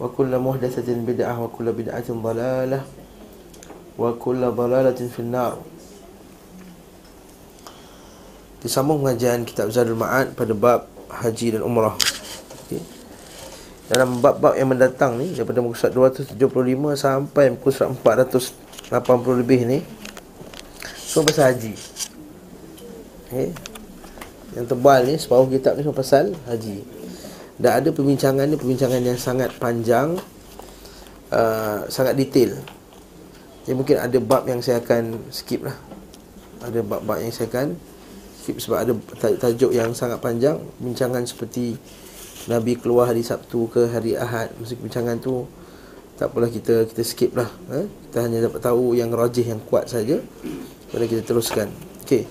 وكل محدثة بدعة وكل بدعة ضلالة وكل ضلالة في النار Disambung pengajian kitab Zadul Ma'ad pada bab haji dan umrah okay. Dalam bab-bab yang mendatang ni Daripada muka surat 275 sampai muka surat 480 lebih ni Semua pasal haji okay. Yang tebal ni separuh kitab ni semua pasal haji Dah ada perbincangan ni Perbincangan yang sangat panjang uh, Sangat detail. Jadi mungkin ada bab yang saya akan skip lah. Ada bab-bab yang saya akan skip Sebab ada tajuk yang sangat panjang. Perbincangan seperti Nabi keluar hari Sabtu ke hari Ahad. Mesti perbincangan tu Tak apalah kita kita skip lah eh? Kita hanya dapat tahu yang rajih yang kuat saja. Kemudian kita teruskan. Okey.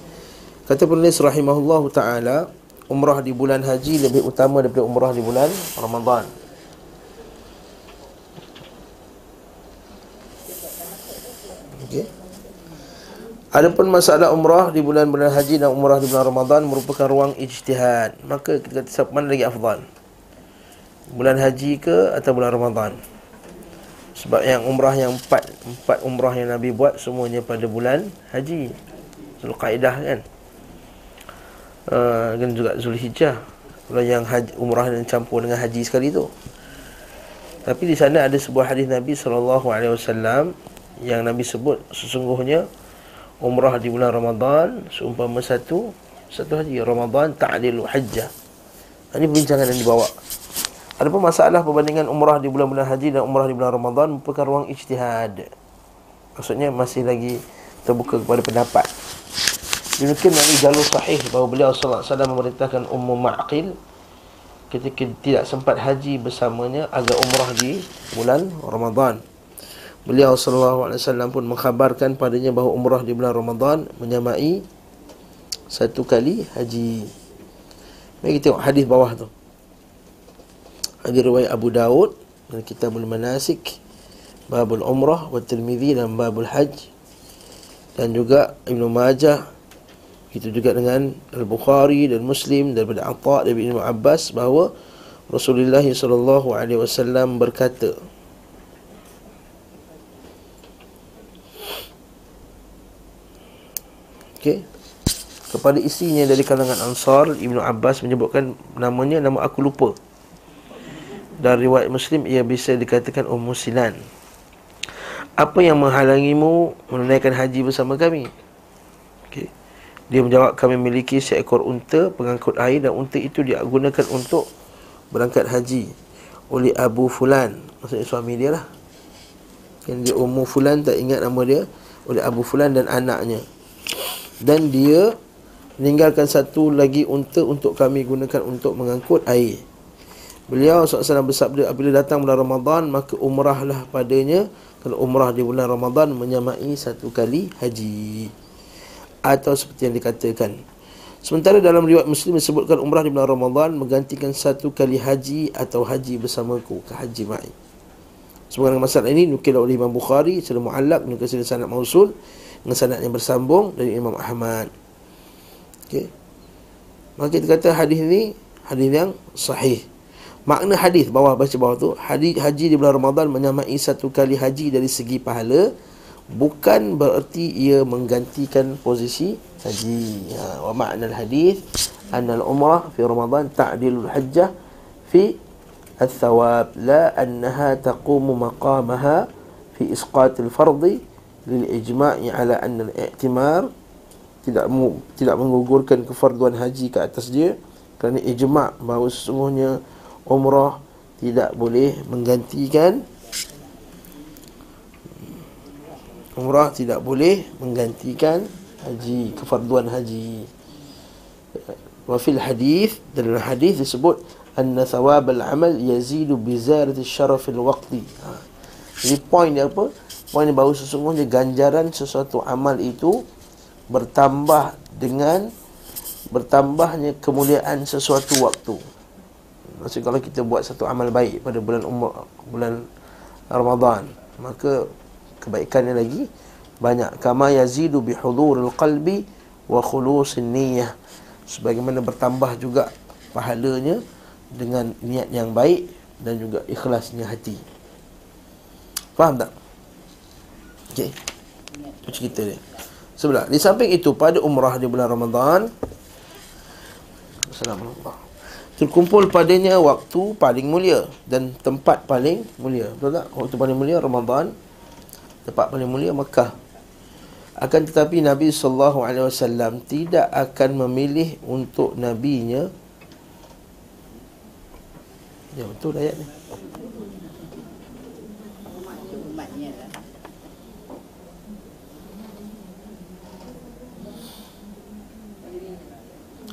Kata penulis rahimahullah ta'ala umrah di bulan haji lebih utama daripada umrah di bulan Ramadan. Okey. Adapun masalah umrah di bulan-bulan haji dan umrah di bulan Ramadan merupakan ruang ijtihad. Maka kita kata siapa mana lagi afdal? Bulan haji ke atau bulan Ramadan? Sebab yang umrah yang empat empat umrah yang Nabi buat semuanya pada bulan haji. Zulqaidah kan? Dan juga Zulhijjah. Kalau yang haji, umrah dan campur dengan haji sekali tu. Tapi di sana ada sebuah hadis Nabi SAW yang Nabi sebut sesungguhnya umrah di bulan Ramadan seumpama satu satu haji Ramadan ta'dilu hajjah. Ini perbincangan yang dibawa. Ada pun masalah perbandingan umrah di bulan-bulan haji dan umrah di bulan Ramadan merupakan ruang ijtihad. Maksudnya masih lagi terbuka kepada pendapat Dinukil dari jalur sahih bahawa beliau sallallahu alaihi wasallam memerintahkan Ummu Ma'qil ketika tidak sempat haji bersamanya agar umrah di bulan Ramadan. Beliau sallallahu alaihi wasallam pun mengkhabarkan padanya bahawa umrah di bulan Ramadan menyamai satu kali haji. Mari kita tengok hadis bawah tu. Hadis riwayat Abu Daud dan Kitabul Manasik, Babul Umrah wa Tirmizi dan Babul Hajj dan juga Ibnu Majah itu juga dengan Al-Bukhari dan Muslim daripada Atha' dari Ibn Abbas bahawa Rasulullah sallallahu alaihi wasallam berkata Okey. Kepada isinya dari kalangan Ansar Ibnu Abbas menyebutkan namanya nama aku lupa. Dan riwayat Muslim ia bisa dikatakan Ummu Sinan. Apa yang menghalangimu menunaikan haji bersama kami? Okey dia menjawab kami memiliki seekor unta pengangkut air dan unta itu digunakan untuk berangkat haji oleh Abu Fulan. Maksudnya suami dia lah. Kan dia Ummu Fulan tak ingat nama dia oleh Abu Fulan dan anaknya. Dan dia meninggalkan satu lagi unta untuk kami gunakan untuk mengangkut air. Beliau SAW bersabda apabila datang bulan Ramadan maka umrahlah padanya kalau umrah di bulan Ramadan menyamai satu kali haji atau seperti yang dikatakan. Sementara dalam riwayat Muslim disebutkan umrah di bulan Ramadan menggantikan satu kali haji atau haji bersamaku ke haji ma'i. Sebenarnya masalah ini nukil oleh Imam Bukhari secara muallak nukil secara sanad mausul dengan sanad yang bersambung dari Imam Ahmad. Okey. Maka kita kata hadis ini hadis yang sahih. Makna hadis bawah baca bawah tu hadis haji di bulan Ramadan menyamai satu kali haji dari segi pahala bukan bererti ia menggantikan posisi haji. Ha, wa ma'na al-hadith anna al-umrah fi ramadan ta'dilul hajjah fi الثواب لا أنها تقوم مقامها في al-ijma' 'ala على al-i'timar tidak mu, tidak menggugurkan kefarduan haji ke atas dia kerana ijma' bahawa sesungguhnya umrah tidak boleh menggantikan umrah tidak boleh menggantikan haji kefarduan haji wa fil hadis dalam hadis disebut anna thawab al amal yazidu bi ziyadati syaraf al waqti ha. Jadi poin dia apa? Poin dia bahawa sesungguhnya ganjaran sesuatu amal itu bertambah dengan bertambahnya kemuliaan sesuatu waktu. Maksud kalau kita buat satu amal baik pada bulan umur bulan Ramadan, maka kebaikannya lagi banyak kama yazidu bi huduril qalbi wa khulusin niyyah sebagaimana bertambah juga pahalanya dengan niat yang baik dan juga ikhlasnya hati. Faham tak? Okey. Itu cerita dia. Sebelah. Di samping itu pada umrah di bulan Ramadan Assalamualaikum terkumpul padanya waktu paling mulia dan tempat paling mulia. Betul tak? Waktu paling mulia Ramadan, tempat paling mulia Mekah. Akan tetapi Nabi sallallahu alaihi wasallam tidak akan memilih untuk nabinya Ya betul ayat ni.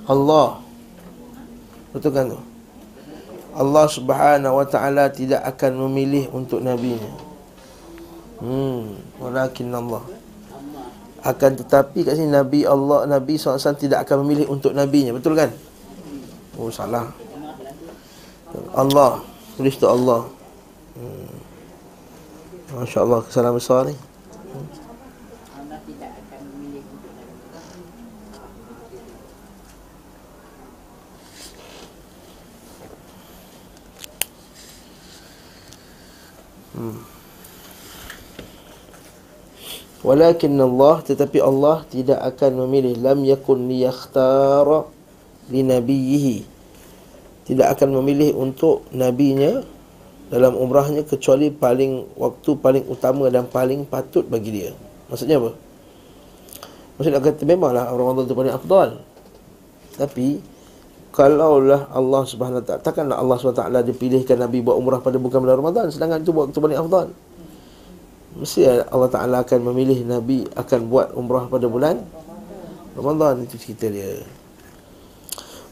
Allah Betul kan tu? Allah subhanahu wa ta'ala tidak akan memilih untuk nabinya Hmm. Walakin Allah Akan tetapi kat sini Nabi Allah Nabi SAW tidak akan memilih untuk nabinya. Betul kan? Oh salah. Allah. Tulis tu Allah. Hmm. Masya Allah kesalahan besar ni Walakin Allah tetapi Allah tidak akan memilih lam yakun liyakhtara li nabiyhi tidak akan memilih untuk nabinya dalam umrahnya kecuali paling waktu paling utama dan paling patut bagi dia. Maksudnya apa? Maksudnya kata memanglah Ramadan itu paling afdal. Tapi kalaulah Allah Subhanahu Taala takkanlah Allah Subhanahu Taala dipilihkan nabi buat umrah pada bukan bulan Ramadan sedangkan itu waktu paling afdal. Mesti Allah Ta'ala akan memilih Nabi akan buat umrah pada bulan Ramadan. Itu cerita dia.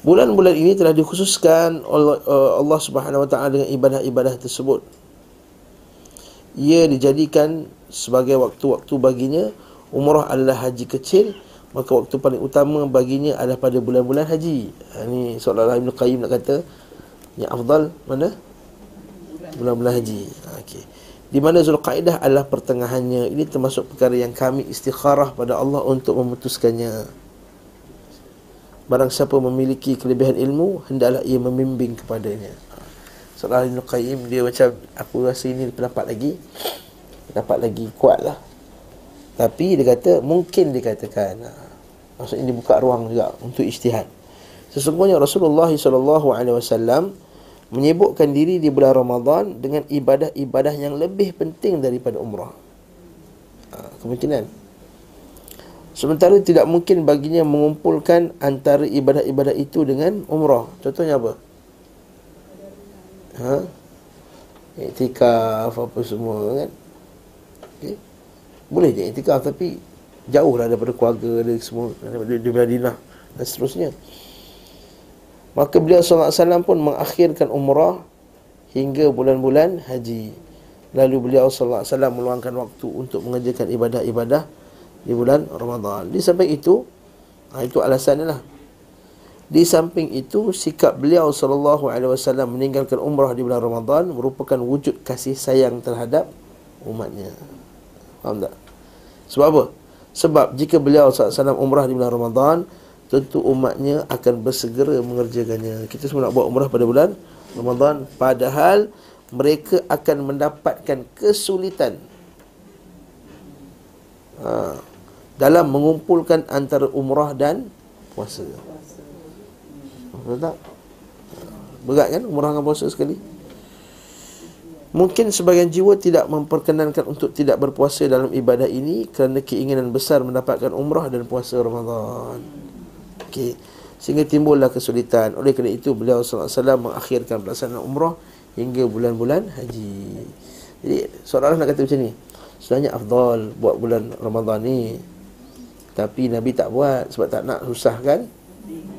Bulan-bulan ini telah dikhususkan uh, Allah Subhanahu Wa Ta'ala dengan ibadah-ibadah tersebut. Ia dijadikan sebagai waktu-waktu baginya Umrah adalah haji kecil Maka waktu paling utama baginya adalah pada bulan-bulan haji. Ini seolah-olah Ibn Qayyim nak kata Yang afdal mana? Bulan-bulan haji. Okey di mana Zulqaidah adalah pertengahannya. Ini termasuk perkara yang kami istikharah pada Allah untuk memutuskannya. Barang siapa memiliki kelebihan ilmu hendaklah ia membimbing kepadanya. Salah Ibn Qayyim dia macam aku rasa ini pendapat lagi. Pendapat lagi kuat lah. Tapi dia kata mungkin dikatakan maksudnya dibuka ruang juga untuk ijtihad. Sesungguhnya Rasulullah SAW menyibukkan diri di bulan Ramadan dengan ibadah-ibadah yang lebih penting daripada umrah. Ha, kemungkinan. Sementara tidak mungkin baginya mengumpulkan antara ibadah-ibadah itu dengan umrah. Contohnya apa? Ha? Iktikaf apa semua kan? Okay. Boleh je iktikaf tapi jauh lah daripada keluarga dia semua daripada di Madinah dan seterusnya. Maka beliau SAW pun mengakhirkan umrah hingga bulan-bulan haji. Lalu beliau SAW meluangkan waktu untuk mengerjakan ibadah-ibadah di bulan Ramadan. Di samping itu, ha, itu alasannya lah. Di samping itu, sikap beliau SAW meninggalkan umrah di bulan Ramadan merupakan wujud kasih sayang terhadap umatnya. Faham tak? Sebab apa? Sebab jika beliau SAW umrah di bulan Ramadan, tentu umatnya akan bersegera mengerjakannya. Kita semua nak buat umrah pada bulan Ramadan padahal mereka akan mendapatkan kesulitan ha, dalam mengumpulkan antara umrah dan puasa. Betul tak? Berat kan umrah dengan puasa sekali? Mungkin sebagian jiwa tidak memperkenankan untuk tidak berpuasa dalam ibadah ini kerana keinginan besar mendapatkan umrah dan puasa Ramadan. Okey. Sehingga timbullah kesulitan. Oleh kerana itu beliau SAW mengakhirkan pelaksanaan umrah hingga bulan-bulan haji. Jadi seorang nak kata macam ni. Sebenarnya afdal buat bulan Ramadan ni. Tapi Nabi tak buat sebab tak nak susahkan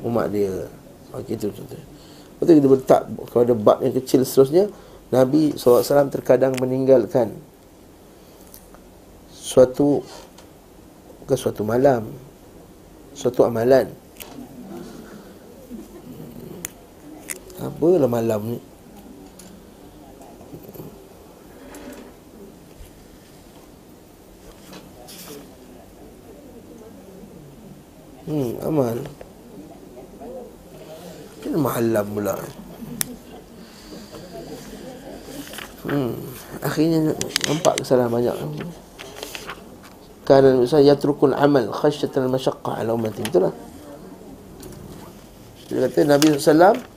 umat dia. Okey itu tu. Lepas kita bertak kepada bab yang kecil seterusnya. Nabi SAW terkadang meninggalkan suatu bukan suatu malam suatu amalan apalah malam ni Hmm, amal. Ini mahalam pula. Hmm, akhirnya nampak kesalahan banyak. Kerana misalnya yatrukul amal khasyatan al-masyaqqah ala ummati. Betul lah. Dia kata Nabi SAW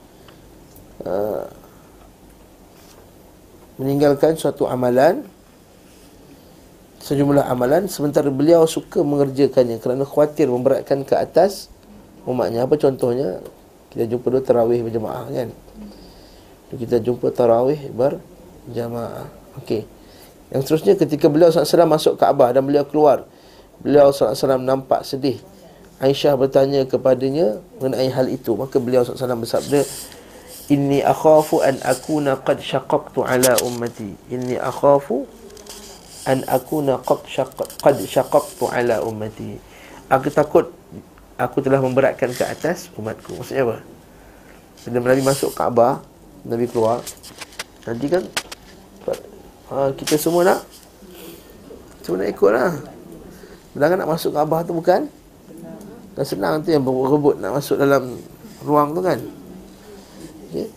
uh, meninggalkan suatu amalan sejumlah amalan sementara beliau suka mengerjakannya kerana khawatir memberatkan ke atas umatnya. Apa contohnya? Kita jumpa dulu tarawih berjemaah kan? Kita jumpa tarawih berjemaah. Okey. Yang seterusnya ketika beliau SAW masuk Kaabah dan beliau keluar beliau SAW nampak sedih. Aisyah bertanya kepadanya mengenai hal itu. Maka beliau SAW bersabda Inni akhafu an akuna qad syaqaqtu ala ummati. Inni akhafu an akuna qad qad syaqaqtu ala ummati. Aku takut aku telah memberatkan ke atas umatku. Maksudnya apa? Bila Nabi masuk Kaabah Nabi keluar nanti kan ha, kita semua nak semua nak ikut lah. Sedangkan nak masuk Kaabah tu bukan? Dan senang tu yang berebut nak masuk dalam ruang tu kan okay.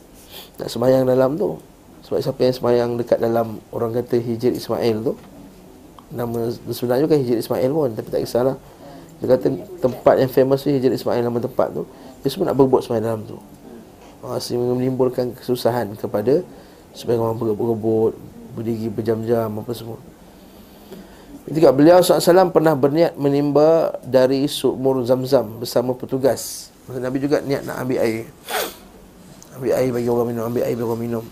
Nak semayang dalam tu Sebab siapa yang semayang dekat dalam Orang kata Hijir Ismail tu nama sebenarnya bukan Hijri Ismail pun tapi tak kisahlah dia kata tempat yang famous tu Hijri Ismail nama tempat tu dia semua nak berbut semua dalam tu ha, sehingga menimbulkan kesusahan kepada supaya orang berebut berdiri berjam-jam apa semua Ketika beliau SAW pernah berniat menimba dari sumur zam-zam bersama petugas. Nabi juga niat nak ambil air. Ambil air bagi orang minum, ambil air bagi orang minum.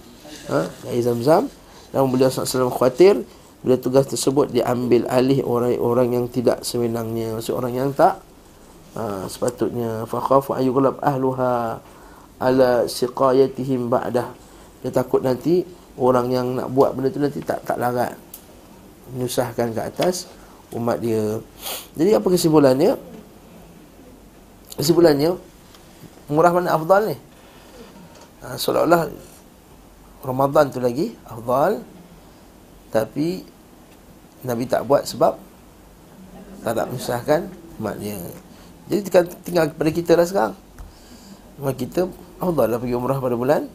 Ha? Air zam-zam. Dan beliau SAW khawatir bila tugas tersebut diambil alih orang-orang yang tidak semenangnya maksud orang yang tak ha, sepatutnya. Fa khafu ayyughlab ahluha ala siqayatihim ba'dah. Dia takut nanti orang yang nak buat benda tu nanti tak tak larat. Menyusahkan ke atas umat dia. Jadi apa kesimpulannya? Kesimpulannya murah mana afdal ni ha, seolah-olah Ramadan tu lagi afdal tapi Nabi tak buat sebab tak nak menyusahkan dia. Jadi tinggal kepada kita lah sekarang. Mak kita Allah lah pergi umrah pada bulan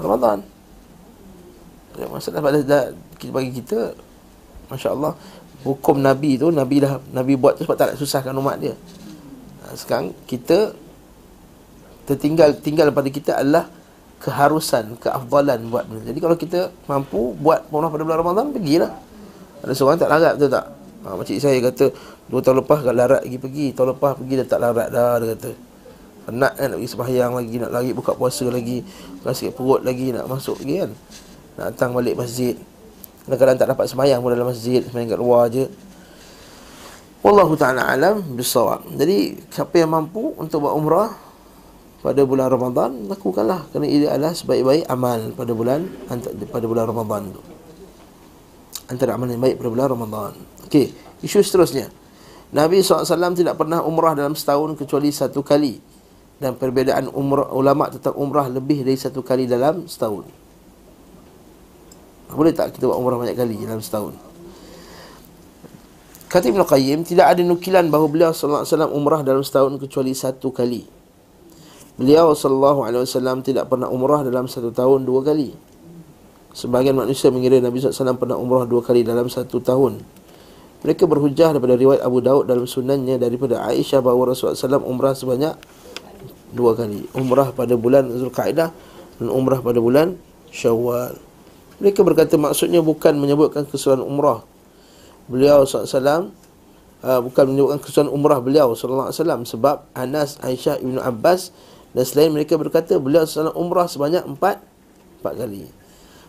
Ramadan. Masalah pada kita bagi kita Masya Allah Hukum Nabi tu Nabi dah Nabi buat tu sebab tak nak susahkan umat dia ha, Sekarang kita Tertinggal Tinggal pada kita adalah Keharusan Keafdalan buat Jadi kalau kita mampu Buat umrah pada bulan Ramadan Pergilah. Ada seorang tak larat betul tak? Ha, macam saya kata Dua tahun lepas kat larat lagi pergi. Tahun lepas pergi dah tak larat dah Dia kata. Penat kan nak pergi sembahyang lagi Nak lagi buka puasa lagi Rasa perut lagi nak masuk lagi kan. Nak datang balik masjid. Kadang-kadang tak dapat sembahyang pun dalam masjid Sembahyang kat luar je. Wallahu ta'ala alam bisawab. Jadi siapa yang mampu untuk buat umrah pada bulan Ramadan lakukanlah kerana ia adalah sebaik-baik amal pada bulan pada bulan Ramadan tu antara amalan yang baik pada bulan Ramadan. Okey, isu seterusnya. Nabi SAW tidak pernah umrah dalam setahun kecuali satu kali. Dan perbezaan umrah, ulama tentang umrah lebih dari satu kali dalam setahun. Boleh tak kita buat umrah banyak kali dalam setahun? Kata Ibn Qayyim, tidak ada nukilan bahawa beliau SAW umrah dalam setahun kecuali satu kali. Beliau SAW tidak pernah umrah dalam satu tahun dua kali. Sebahagian manusia mengira Nabi SAW pernah umrah dua kali dalam satu tahun. Mereka berhujah daripada riwayat Abu Daud dalam sunannya daripada Aisyah bahawa Rasulullah SAW umrah sebanyak dua kali. Umrah pada bulan Zulkaidah dan umrah pada bulan Syawal. Mereka berkata maksudnya bukan menyebutkan keseluruhan umrah. Beliau SAW uh, bukan menyebutkan keseluruhan umrah beliau SAW sebab Anas, Aisyah, Ibn Abbas dan selain mereka berkata beliau SAW umrah sebanyak empat empat kali.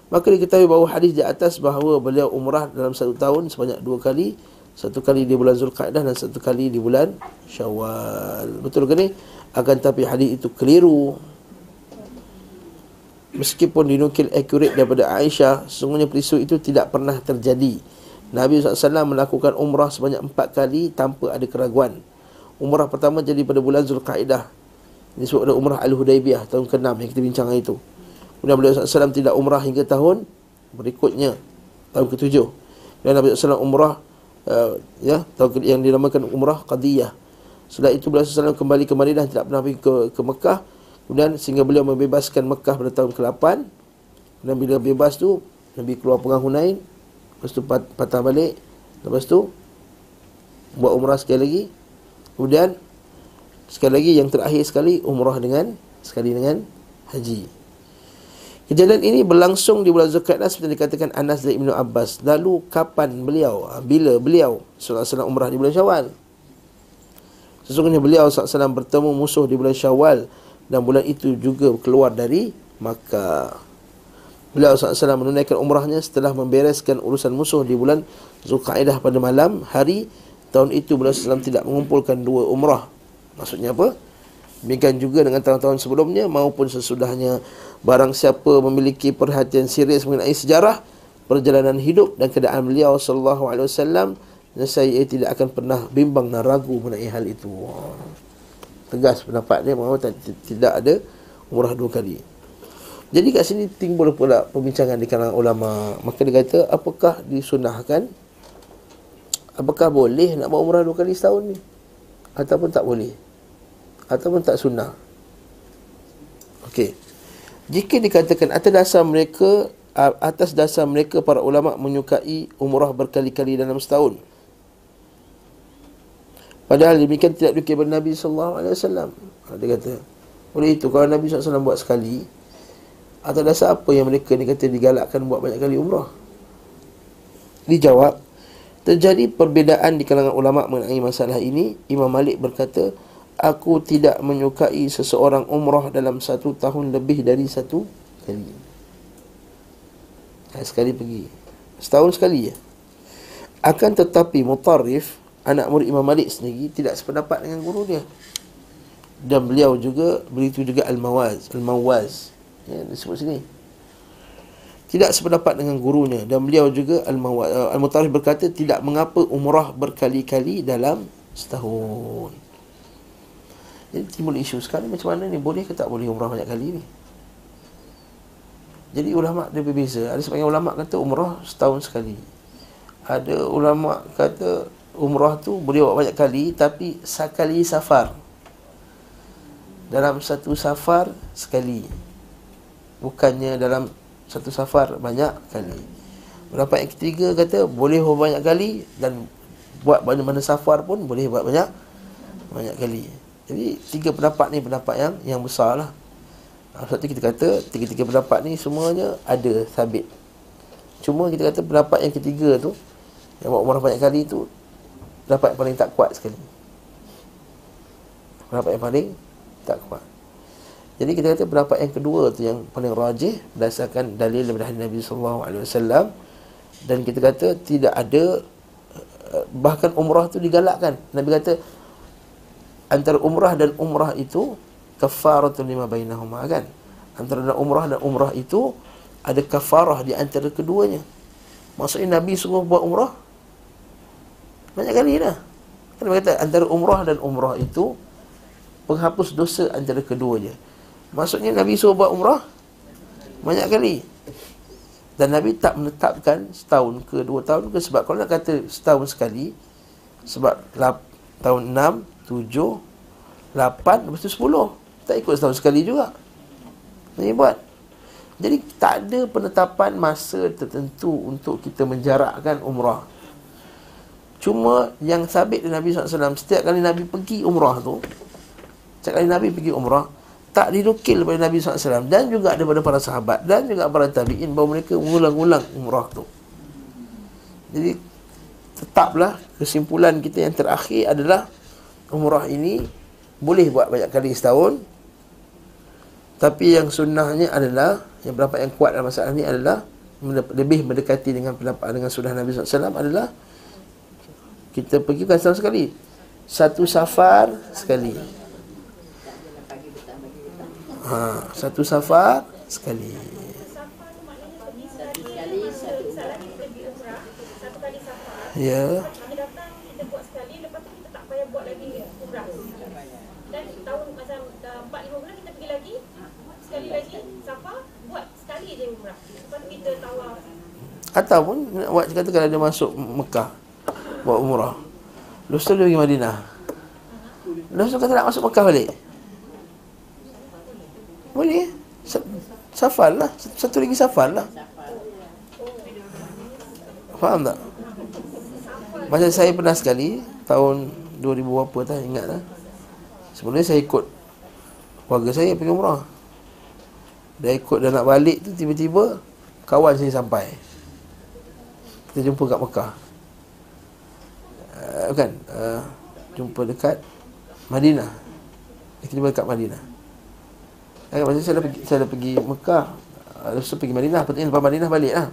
Maka diketahui bahawa hadis di atas bahawa beliau umrah dalam satu tahun sebanyak dua kali Satu kali di bulan Zulqa'dah dan satu kali di bulan Syawal Betul ke ni? Akan tapi hadis itu keliru Meskipun dinukil akurat daripada Aisyah Sesungguhnya peristiwa itu tidak pernah terjadi Nabi SAW melakukan umrah sebanyak empat kali tanpa ada keraguan. Umrah pertama jadi pada bulan Zulkaidah. Sebab ada umrah Al-Hudaybiyah tahun ke-6 yang kita bincang itu. Kemudian beliau SAW tidak umrah hingga tahun berikutnya, tahun ke-7. Dan Nabi SAW umrah uh, ya, tahun yang dinamakan umrah Qadiyah. Setelah itu beliau SAW kembali ke Madinah tidak pernah pergi ke, ke Mekah. Kemudian sehingga beliau membebaskan Mekah pada tahun ke-8. Dan bila bebas tu Nabi keluar perang Hunain. Lepas tu patah balik. Lepas tu buat umrah sekali lagi. Kemudian sekali lagi yang terakhir sekali umrah dengan sekali dengan haji. Kejadian ini berlangsung di bulan Zulkaidah seperti dikatakan Anas dan Ibnu Abbas. Lalu kapan beliau, bila beliau sallallahu umrah di bulan Syawal? Sesungguhnya beliau SAW bertemu musuh di bulan Syawal dan bulan itu juga keluar dari Makkah. Beliau SAW menunaikan umrahnya setelah membereskan urusan musuh di bulan Zulkaidah pada malam hari tahun itu beliau SAW tidak mengumpulkan dua umrah. Maksudnya apa? Demikian juga dengan tahun-tahun sebelumnya maupun sesudahnya barang siapa memiliki perhatian serius mengenai sejarah perjalanan hidup dan keadaan beliau sallallahu alaihi wasallam saya tidak akan pernah bimbang dan ragu mengenai hal itu. Tegas pendapat dia bahawa tidak ada umrah dua kali. Jadi kat sini timbul pula pembincangan di kalangan ulama. Maka dia kata, apakah disunahkan? Apakah boleh nak buat umrah dua kali setahun ni? Ataupun tak boleh? Ataupun tak sunnah? Okey. Jika dikatakan atas dasar mereka atas dasar mereka para ulama menyukai umrah berkali-kali dalam setahun. Padahal demikian tidak dikira kepada Nabi sallallahu alaihi wasallam. Ha, dia kata, oleh itu kalau Nabi SAW buat sekali, atas dasar apa yang mereka ni kata digalakkan buat banyak kali umrah? Dijawab, terjadi perbezaan di kalangan ulama mengenai masalah ini. Imam Malik berkata, aku tidak menyukai seseorang umrah dalam satu tahun lebih dari satu kali. Sekali pergi. Setahun sekali ya. Akan tetapi mutarif anak murid Imam Malik sendiri tidak sependapat dengan guru dia. Dan beliau juga begitu juga Al-Mawaz, Al-Mawaz. Ya, disebut sini. Tidak sependapat dengan gurunya dan beliau juga Al-Mawaz Al-Mutarif berkata tidak mengapa umrah berkali-kali dalam setahun. Jadi timbul isu sekarang macam mana ni boleh ke tak boleh umrah banyak kali ni? Jadi ulama dia berbeza. Ada sebagian ulama kata umrah setahun sekali. Ada ulama kata umrah tu boleh buat banyak kali tapi sekali safar dalam satu safar sekali bukannya dalam satu safar banyak kali pendapat yang ketiga kata boleh buat banyak kali dan buat mana-mana safar pun boleh buat banyak banyak kali jadi tiga pendapat ni pendapat yang yang besar lah sebab tu kita kata tiga-tiga pendapat ni semuanya ada sabit. Cuma kita kata pendapat yang ketiga tu yang buat umrah banyak kali tu pendapat yang paling tak kuat sekali. Pendapat yang paling tak kuat. Jadi kita kata pendapat yang kedua tu yang paling rajih berdasarkan dalil daripada Nabi sallallahu alaihi wasallam dan kita kata tidak ada eh, bahkan umrah tu digalakkan. Nabi kata antara umrah dan umrah itu kafaratun lima bainahuma kan antara umrah dan umrah itu ada kafarah di antara keduanya maksudnya Nabi suruh buat umrah banyak kali dah. Kan kata antara umrah dan umrah itu penghapus dosa antara keduanya. Maksudnya Nabi suruh buat umrah banyak kali. Dan Nabi tak menetapkan setahun ke dua tahun ke sebab kalau nak kata setahun sekali sebab lap, tahun enam, tujuh, lapan, lepas tu sepuluh. Tak ikut setahun sekali juga. Ini buat. Jadi tak ada penetapan masa tertentu untuk kita menjarakkan umrah. Cuma yang sabit dari Nabi SAW Setiap kali Nabi pergi umrah tu Setiap kali Nabi pergi umrah Tak didukil daripada Nabi SAW Dan juga daripada para sahabat Dan juga para tabi'in Bahawa mereka mengulang-ulang umrah tu Jadi Tetaplah kesimpulan kita yang terakhir adalah Umrah ini Boleh buat banyak kali setahun. Tapi yang sunnahnya adalah Yang berapa yang kuat dalam masalah ini adalah Lebih mendekati dengan pendapat dengan sunnah Nabi SAW adalah kita pergi bukan setahun sekali. Satu safar sekali. Ha, Satu safar sekali. Ya. Kami datang kita buat sekali lepas tu kita tak payah buat lagi umrah. Dan tahun macam dah 4 5 bulan kita pergi lagi sekali lagi Safa buat sekali je umrah. Lepas tu kita tawaf. Ataupun buat katakan dia masuk Mekah buat umrah. Lepas tu dia pergi Madinah. Lepas tu kata nak masuk Mekah balik. Boleh. Sa- Safar lah. Satu lagi safar lah. Faham tak? Macam saya pernah sekali Tahun 2000 berapa tak ingat lah Sebenarnya saya ikut Keluarga saya pergi umrah Dah ikut dah nak balik tu Tiba-tiba Kawan saya sampai Kita jumpa kat Mekah. Uh, Kan uh, Jumpa dekat Madinah. Kita jumpa dekat Madinah. Eh, saya dah pergi, saya dah pergi Mekah uh, Lepas tu pergi Madinah tu lepas Madinah balik lah.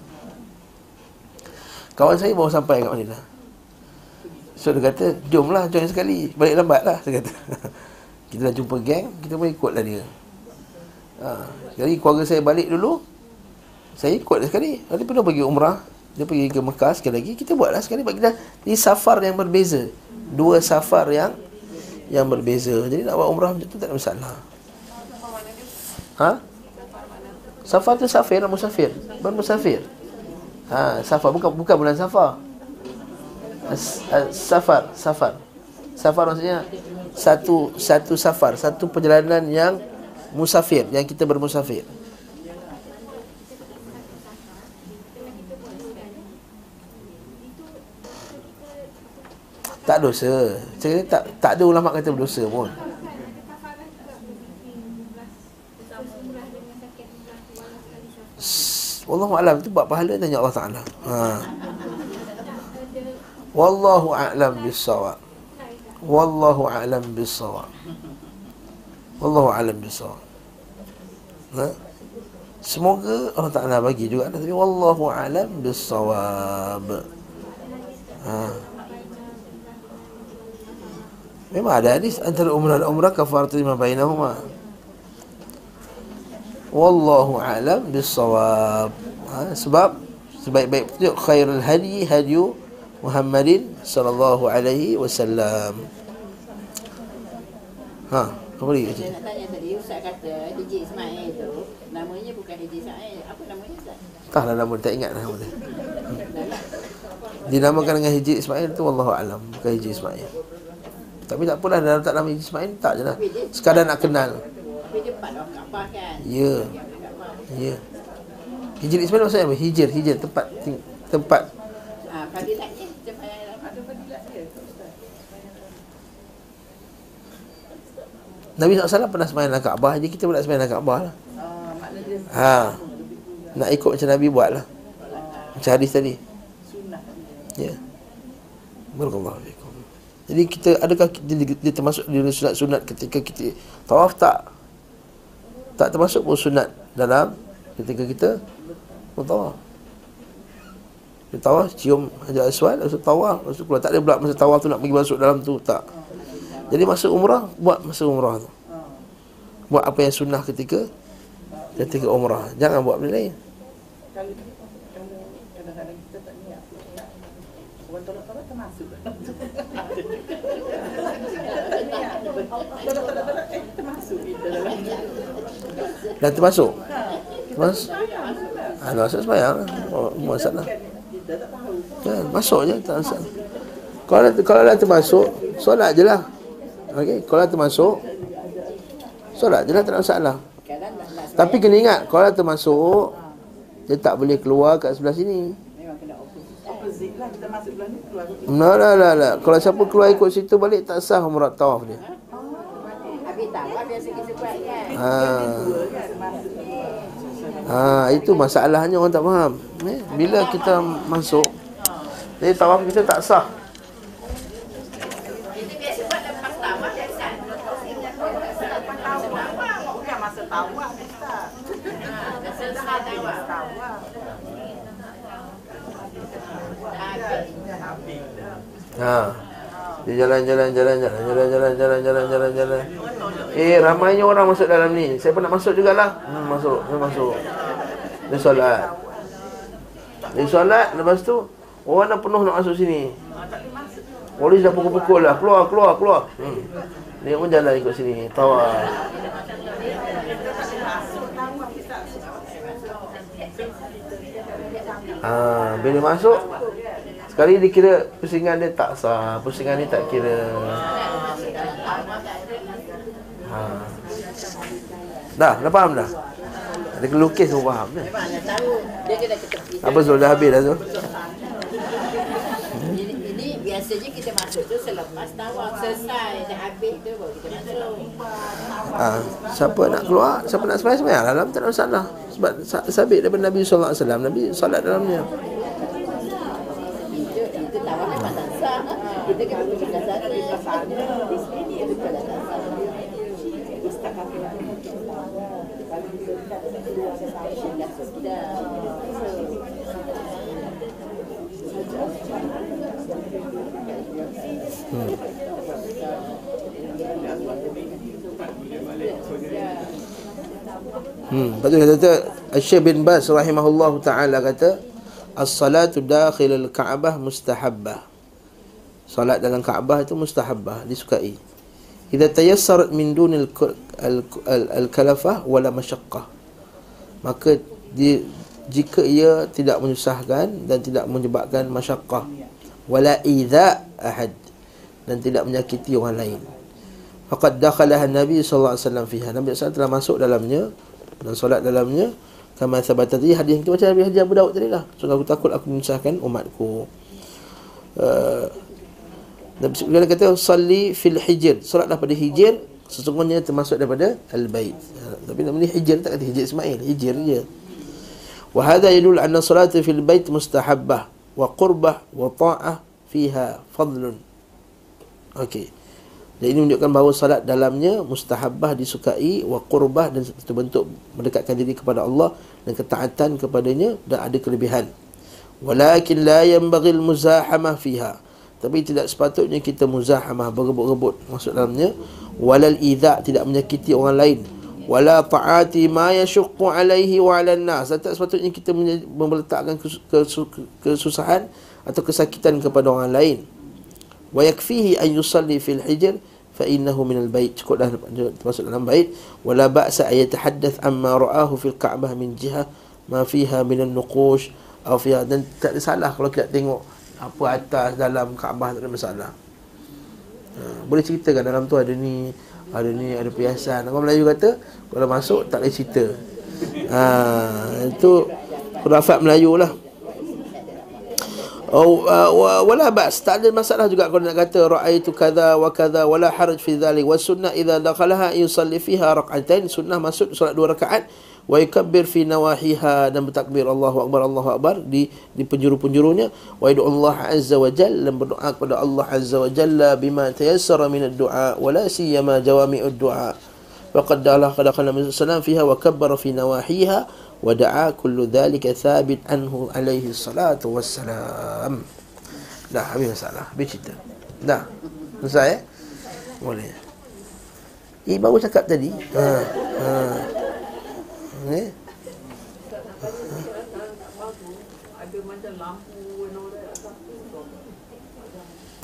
Kawan saya baru sampai kat Madinah. So dia kata Jom lah join sekali. Balik lambat lah Dia kata. Kita dah jumpa geng Kita pun ikut lah dia. Ha. Jadi keluarga saya balik dulu Saya ikut dia sekali. Nanti pernah pergi umrah Dia pergi ke Mekah sekali lagi Kita buat lah sekali Bagi kita Ini safar yang berbeza Dua safar yang Yang berbeza Jadi nak buat umrah macam tu Tak ada masalah Ha? Safar tu safir lah musafir Bermusafir Ha, safar bukan bukan bulan safar. Safar, safar. Safar maksudnya satu satu safar, satu perjalanan yang musafir, yang kita bermusafir. Tak dosa. Saya tak tak ada ulama kata berdosa pun. Wallahu a'lam tu buat pahala tanya Allah Taala. Ha. Wallahu a'lam bis-shawab. Wallahu a'lam bis-shawab. Wallahu a'lam bis-shawab. Ha? Semoga Allah Taala bagi juga tapi wallahu a'lam bis-shawab. Ha. Memang ada hadis antara umrah dan umrah kafaratu lima bainahuma. Wallahu a'lam bis-shawab. Ha, sebab sebaik-baik petunjuk khairul hadi hadiyu Muhammadin sallallahu alaihi wasallam. Ha, apa lagi Saya nak tanya tadi Ustaz kata DJ Ismail tu namanya bukan DJ Ismail. Apa namanya Ustaz? Entahlah nama tak ingat nama dia. Dinamakan dengan Hiji Ismail tu wallahu alam, bukan Hiji Ismail. Tapi tak apalah dalam tak nama Ismail tak je lah. Sekadar nak kenal. Kan? Ya. Ya. Hijir Ismail maksudnya apa? Hijir, hijir tempat ting- tempat Ah. Nabi SAW pernah sembahyang dalam Kaabah Jadi kita pun nak sembahyang dalam Kaabah lah maknanya ha. Nak ikut macam Nabi buat lah Macam hadis tadi. Ya Barakallahu fikum Jadi kita Adakah dia, dia termasuk Dia sunat-sunat ketika kita Tawaf tak? Tak termasuk pun sunat Dalam Ketika kita Bertawaf. Dia tawaf Cium Hajar Aswad tu tawaf. Tu keluar. Tak ada pula masa tawaf tu Nak pergi masuk dalam tu Tak. Jadi masa umrah Buat masa umrah tu. Buat apa yang sunnah ketika Ketika umrah. Jangan buat benda lain Kalau kalau kadang-kadang kita tak niat. Orang tolak-tolak termasuk. Tolak-tolak eh termasuk kita dalam. Dah termasuk Mas Ah, masuk sembahyang Oh, masalah. Kan, masuk je tak masalah. Kalau dah, kalau dah termasuk, solat je lah. Okey, kalau dah termasuk, solat je lah tak ada masalah. Tapi kena ingat, kalau dah termasuk, dia tak boleh keluar kat sebelah sini. lah kita masuk belah ni keluar. Nah, lah, lah, lah. Kalau siapa keluar ikut situ balik, tak sah umrah tawaf dia. Habis tawaf biasa kita buat kan. Ha. Ha, itu masalahnya orang tak faham. Eh, bila kita masuk, jadi tawaf kita tak sah. Bukan masa tawaf Ustaz. Dah habis tawaf. Ha. Dia jalan-jalan jalan-jalan jalan-jalan jalan-jalan jalan-jalan. Eh ramainya orang masuk dalam ni. Saya pun nak masuk jugalah. Hmm, masuk, dia masuk. Dia solat. Dia solat lepas tu Orang dah penuh nak masuk sini. Polis dah pukul-pukul lah. Keluar, keluar, keluar. Hmm. Dia pun jalan ikut sini. Tawar. Ha, bila masuk Sekali dikira pusingan dia tak sah Pusingan ni tak kira ha. Dah, dah faham dah? Ada kelukis pun faham dah. Kena. Apa Zul dah habis dah Zul? Biasanya kita masuk tu selepas tawaf selesai dah habis tu baru kita masuk. Ha, siapa nak keluar, siapa nak sembahyang sembahyang dalam tak ada masalah. Sebab sa- sabit daripada Nabi sallallahu alaihi wasallam, Nabi solat dalamnya. Itu itu tawaf memang tak sah. Kita kena pergi ke sana di sana. Di sini itu kalau tak sah. Sudah, sudah. Hmm, tu dia kata Syekh bin Baz rahimahullahu taala kata as-salatu dakhil al-Ka'bah mustahabbah. Salat dalam Kaabah itu mustahabbah, disukai. Idza tayassarat min dunil al-kalafah wala masyaqqah. Maka di, jika ia tidak menyusahkan dan tidak menyebabkan masyaqqah wala idza ahad dan tidak menyakiti orang lain. Faqad dakhalaha Nabi sallallahu alaihi wasallam fiha. Nabi SAW telah masuk dalamnya dan solat dalamnya kama sabata tadi hadis itu macam hadis Abu Daud tadi lah. So aku takut aku menyusahkan umatku. Uh, Nabi SAW kata salli fil hijr. Solatlah pada hijr sesungguhnya termasuk daripada al-bait. Ha, tapi nama ni hijr tak kata hijr Ismail, hijr je. Wa hadha yadul anna salata fil bait mustahabbah wa qurbah wa ta'ah fiha fadlun. Okey. Dan ini menunjukkan bahawa salat dalamnya mustahabbah disukai wa qurbah dan satu bentuk mendekatkan diri kepada Allah dan ketaatan kepadanya dan ada kelebihan. Walakin la yanbaghi al-muzahamah fiha. Tapi tidak sepatutnya kita muzahamah berebut-rebut masuk dalamnya walal idza tidak menyakiti orang lain wala ta'ati ma yashuqqu alaihi wa 'alan nas. Tak sepatutnya kita meletakkan kesu- kesu- kesusahan atau kesakitan kepada orang lain. Wa yakfihi an yusalli fil hijr fa innahu min al bait. Cukup dah masuk dalam bait. Wala ba'sa ay yatahaddath amma ra'ahu fil Ka'bah min jihah ma fiha min an-nuqush aw fiha dan tak ada salah kalau kita tengok apa atas dalam Kaabah tak ada masalah. Ha, boleh ceritakan dalam tu ada ni ada ni ada perhiasan. Orang Melayu kata kalau masuk tak boleh cerita. Ha, itu khurafat Melayu lah. Oh, uh, wa- wala bas tak ada masalah juga kalau nak kata raaitu kadza wa kadza wala haraj fi dhalik wa sunnah idza dakhalaha yusalli fiha rak'atain sunnah masuk solat dua rakaat wa yukabbir fi nawahiha dan bertakbir Allahu akbar Allahu akbar di di penjuru-penjurunya. Wa yad'u Allah azza wa jalla dan berdoa kepada Allah azza wa jalla bima tayassara min ad-du'a wa la siyama jawami'ud du'a faqad dalah qad qala sallallahu fiha wa kabbara fi nawahiha wa da'a kullu dhalika thabit anhu alaihi salatu wassalam. Dah habis masalah habis cerita. Dah selesai eh? Boleh. Eh baru cakap tadi ha ha ni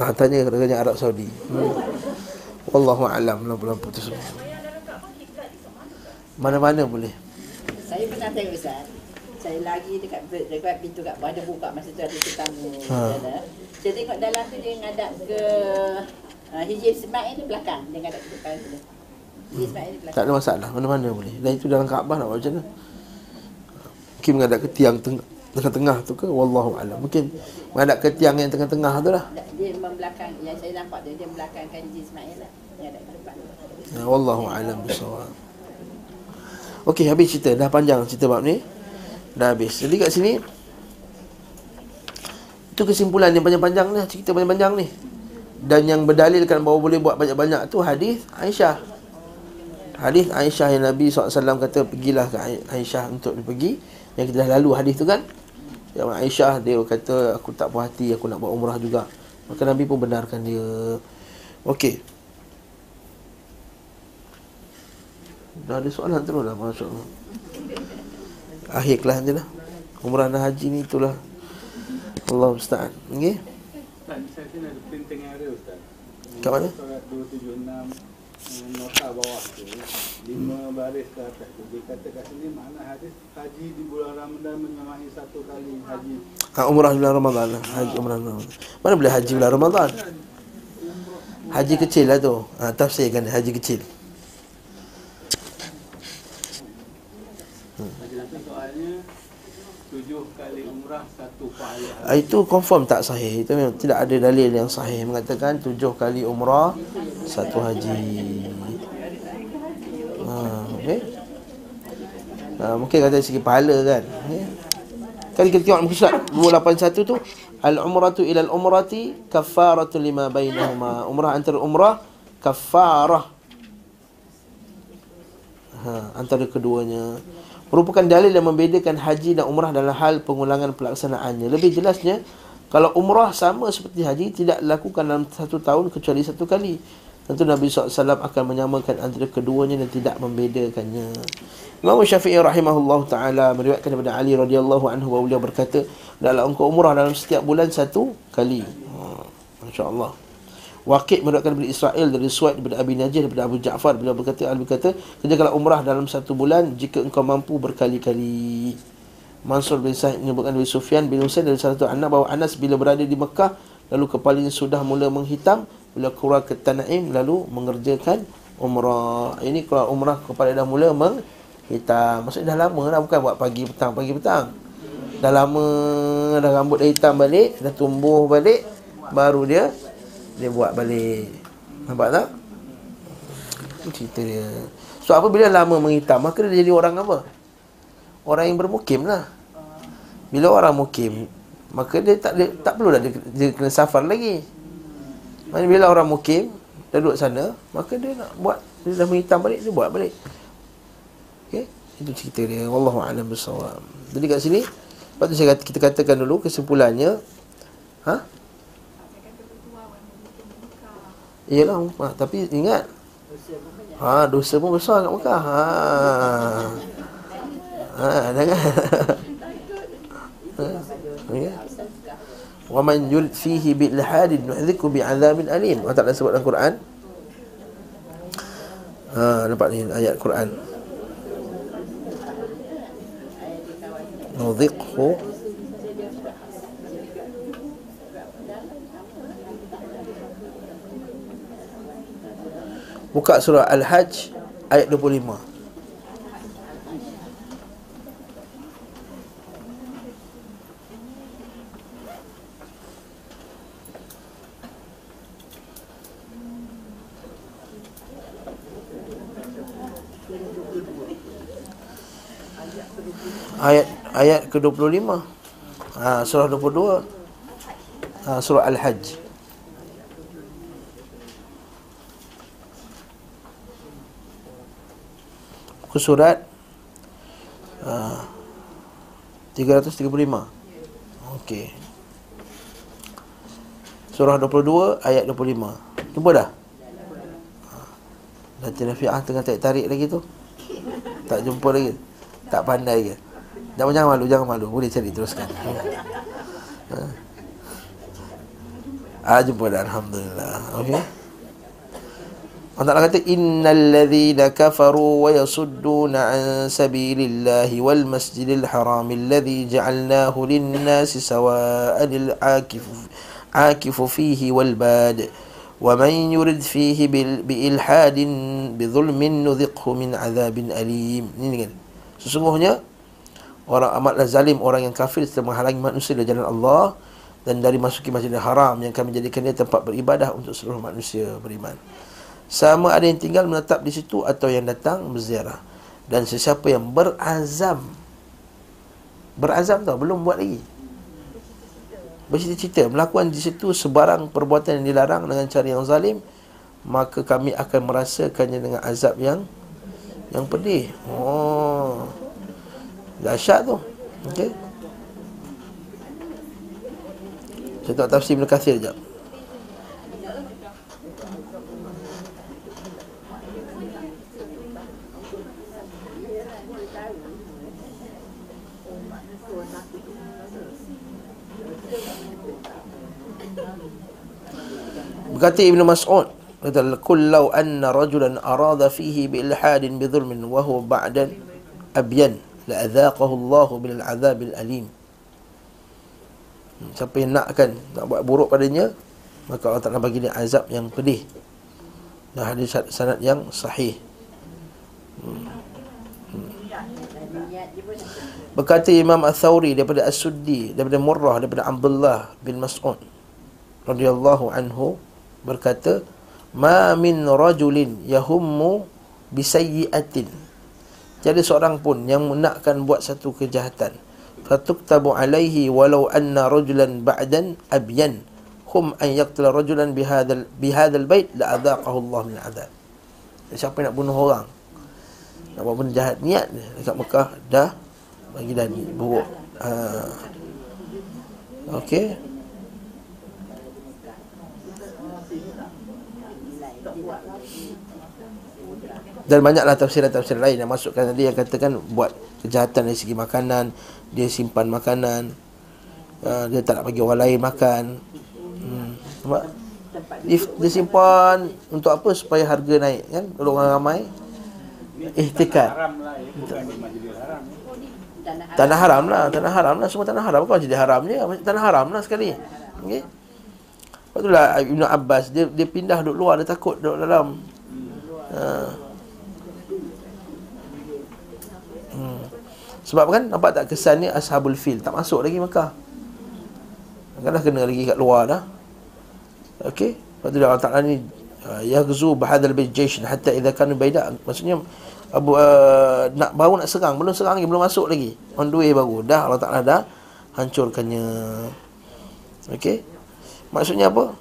Nah, tanya kerajaan Arab Saudi. Hmm. Wallahu a'lam lampu-lampu tu semua. Mana-mana boleh. Saya pernah tengok Ustaz. Saya lagi dekat dekat pintu kat ada buka masa tu ada tetamu. Ha. Ha. Saya tengok dalam tu dia ngadap ke uh, Hijab Ismail ni belakang. Dia ngadap ke depan tu. Ni Tak ada masalah, mana-mana boleh. Dan itu dalam Kaabah nak buat macam mana? Mungkin menghadap ke tiang tengah, tengah-tengah tu ke? Wallahu a'lam. Mungkin menghadap ke tiang yang tengah-tengah tu lah. Dia membelakang yang saya nampak tu dia membelakangkan Ismail lah. Dia ngadap ke depan. Ya, wallahu a'lam bisawab. Okey, habis cerita. Dah panjang cerita bab ni. Dah habis. Jadi kat sini itu kesimpulan yang panjang-panjang ni, cerita panjang-panjang ni. Dan yang berdalilkan bahawa boleh buat banyak-banyak tu hadis Aisyah. Hadis Aisyah yang Nabi SAW kata pergilah ke Ai- Aisyah untuk dia pergi. Yang kita dah lalu hadis tu kan. Yang Aisyah dia kata aku tak puas hati aku nak buat umrah juga. Maka Nabi pun benarkan dia. Okey. Dah ada soalan terus dah masuk. Akhir kelas je lah. Umrah dan haji ni itulah Allah musta'an. Okey. Ustaz, saya ada printing error Ustaz. Kat mana? Surat 276 eh, nota bawah tu lima baris ke atas tu dia kata kat sini makna hadis haji di bulan Ramadan menyamai satu kali haji Ha, umrah bulan Ramadan. Haji umrah bulan Ramadan. Mana boleh haji bulan Ramadan? Haji kecil lah tu. Ha, tafsirkan haji kecil. haji itu soalnya tujuh kali umrah satu pahala Ha, itu confirm tak sahih. Itu memang tidak ada dalil yang sahih mengatakan tujuh kali umrah satu haji. Ha, okay. Ha, mungkin kata segi pahala kan. Okay. Kan kita tengok muka surat 281 tu Al-umratu ila al-umrati Kafaratu lima bainahuma Umrah antara umrah Kafarah ha, Antara keduanya Merupakan dalil yang membedakan haji dan umrah dalam hal pengulangan pelaksanaannya Lebih jelasnya Kalau umrah sama seperti haji Tidak dilakukan dalam satu tahun kecuali satu kali Tentu Nabi SAW akan menyamakan antara keduanya dan tidak membedakannya. Imam Syafi'i rahimahullah ta'ala meriwayatkan daripada Ali radhiyallahu anhu bahawa beliau berkata, dalam engkau umrah dalam setiap bulan satu kali. Ha, Masya Allah. Waqid meriwayatkan daripada Israel dari Suaid daripada Abi Najih daripada Abu Ja'far beliau berkata Ali berkata kerjakanlah umrah dalam satu bulan jika engkau mampu berkali-kali. Mansur bin Sa'id menyebutkan dari Sufyan bin Husain dari salah satu anak bahawa Anas bila berada di Mekah lalu kepalanya sudah mula menghitam bila keluar ke Tanaim lalu mengerjakan umrah. Ini keluar umrah kepala dah mula menghitam. Maksudnya dah lama dah bukan buat pagi petang pagi petang. Dah lama dah rambut dah hitam balik dah tumbuh balik baru dia dia buat balik. Nampak tak? Itu cerita dia. So apabila lama menghitam? Maka dia jadi orang apa? Orang yang bermukim lah. Bila orang mukim maka dia tak dia, tak perlu dah dia, dia kena safar lagi. Maksudnya bila orang mukim Dah duduk sana Maka dia nak buat Dia dah menghitam balik Dia buat balik. Okay Itu cerita dia. Wallahu'alam bersawab Jadi kat sini tu saya kata, kita katakan dulu Kesimpulannya. Ha? Iyalah ha, Tapi ingat Ha, dosa pun besar kat Mekah. Ha. Ha, jangan. ha. Ya. Wa man yurid fihi bil hadid nuhdhiku bi adzabin alim. Allah Taala sebut dalam Quran. Ha, nampak ni ayat Quran. Nudhiqhu Buka surah Al-Hajj ayat 25. Ayat ayat ke-25. Ha, surah 22. Ha, surah Al-Hajj. Buku surat uh, 335 Okey. Surah 22 ayat 25 Jumpa dah? Nanti Nafi'ah tengah tarik-tarik lagi tu. Tak jumpa lagi. Tak pandai ke? Jangan, jangan malu, jangan malu. Boleh cari teruskan. Ha. Ah jumpa dah. Alhamdulillah. Okey Allah Ta'ala kata innal ladzina kafaru wa yasudduna an sabilillahi wal masjidil haram alladhi ja'alnahu lin-nasi sawa'an al-akifu akifu fihi wal bad. Wa man yurid fihi biilhadin bidhulmin nudhiqhu min adzabin alim. Ini kan. Sesungguhnya orang amatlah zalim orang yang kafir setelah menghalangi manusia dari jalan Allah dan dari masuki Masjidil Haram yang kami jadikan dia tempat beribadah untuk seluruh manusia beriman sama ada yang tinggal menetap di situ atau yang datang berziarah. Dan sesiapa yang berazam. Berazam tau belum buat lagi. Bercita-cita. Melakukan di situ sebarang perbuatan yang dilarang dengan cara yang zalim maka kami akan merasakannya dengan azab yang yang pedih. Oh. Dahsyat tu. Okey. Saya tak tafsir Ibn Kathir sekejap Berkata Ibn Mas'ud kata kul law anna rajulan arada fihi bi ilhadin bi dhulmin wa huwa ba'dan abyan la adhaqahu Allah bil azab al alim. Hmm, siapa yang nakkan nak buat buruk padanya maka Allah Taala bagi dia azab yang pedih. Dan hadis sanad yang sahih. Hmm. Berkata Imam Al-Thawri daripada As-Suddi daripada Murrah daripada Abdullah bin Mas'ud radhiyallahu anhu berkata ma min rajulin yahummu bisayyi'atin. Jadi seorang pun yang menakkan buat satu kejahatan fatuktabu alaihi walau anna rajulan ba'dan abyan. Hum an yaqtala rajulan bihadzal bihadzal bait la adaqahu Allah min azab siapa nak bunuh orang? Nak buat benda jahat niat dekat Mekah dah bagi dah buruk. Ha. okey Dan banyaklah tafsiran-tafsiran lain yang masukkan tadi yang katakan buat kejahatan dari segi makanan, dia simpan makanan, uh, dia tak nak bagi orang lain makan. Hmm. Nampak? Dia, simpan untuk apa? Supaya harga naik kan? Kalau orang ramai. Ihtikar. Tanah haram lah, tanah haram lah. Semua tanah haram. Kau jadi haram je. Tanah haram lah sekali. Okay? Lepas tu lah Ibn Abbas, dia, dia pindah duduk luar, dia takut duduk dalam. Ha. Hmm. Sebab kan nampak tak kesan ni Ashabul Fil? Tak masuk lagi Mekah. Kan dah kena lagi kat luar dah. Okey. Lepas tu dia Allah Ta'ala ni Yaghzu bahadal bijaysh Hatta idha kanu baidak Maksudnya Abu, uh, nak baru nak serang. Belum serang lagi Belum masuk lagi. On the way baru. Dah Allah Ta'ala dah Hancurkannya. Okey. Maksudnya apa?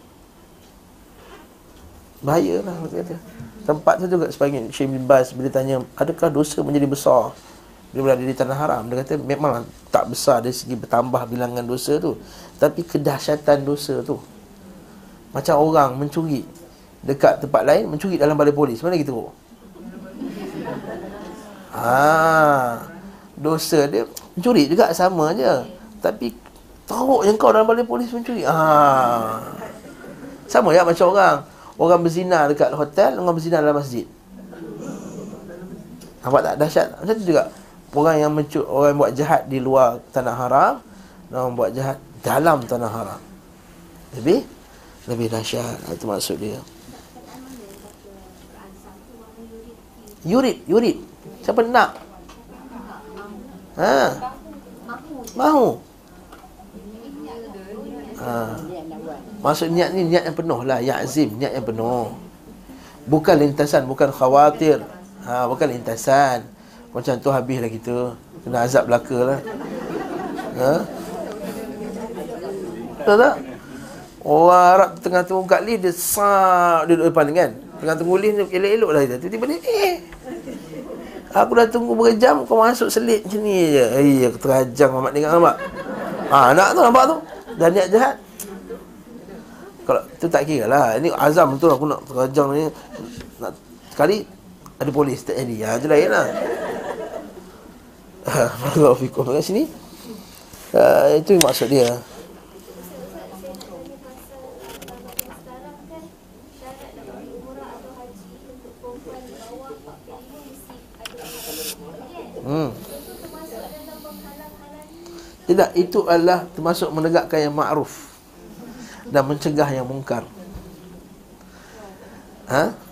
Bahaya lah. Tempat tu juga sebagai Syekh bin Baz Bila tanya Adakah dosa menjadi besar dia berada di tanah haram. Dia kata memang tak besar dari segi bertambah bilangan dosa tu. Tapi kedahsyatan dosa tu. Macam orang mencuri Dekat tempat lain Mencuri dalam balai polis. Mana kita teruk? Ha, dosa dia mencuri juga sama je. Tapi Teruk je kau dalam balai polis mencuri. Ha. Sama ya macam orang. Orang berzina dekat hotel Orang berzina dalam masjid. Nampak tak? Dahsyat. Macam tu juga orang yang mencuri orang buat jahat di luar tanah haram dan orang buat jahat dalam tanah haram. Lebih? Lebih dahsyat. Itu maksud dia. Yurid yurid. Siapa nak? Ha. Mahu. Ha. Maksud niat ni niat yang penuh lah. Yazim niat yang penuh. Bukan lintasan bukan khawatir. Ha bukan lintasan macam tu habislah kita. Kena azab belaka lah. Ha? Tahu tak? Orang Arab tengah tunggu kat lift Dia dia duduk depan kan? Tengah tunggu lift elok-elok lah Tiba-tiba dia eh Aku dah tunggu berjam Kau masuk selit macam ni je. Eh aku terajang Mamat dengar nampak Ha nak tu nampak tu? Dah niat jahat. Kalau tu tak kira lah. Ini azam tu aku nak terajang ni. Nak, Sekali Ada polis tak jadi. Ha tu lain lah Allah fikum kat sini. Uh, itu maksud dia. Hmm. Tidak, itu adalah termasuk menegakkan yang ma'ruf dan mencegah yang mungkar. Ha?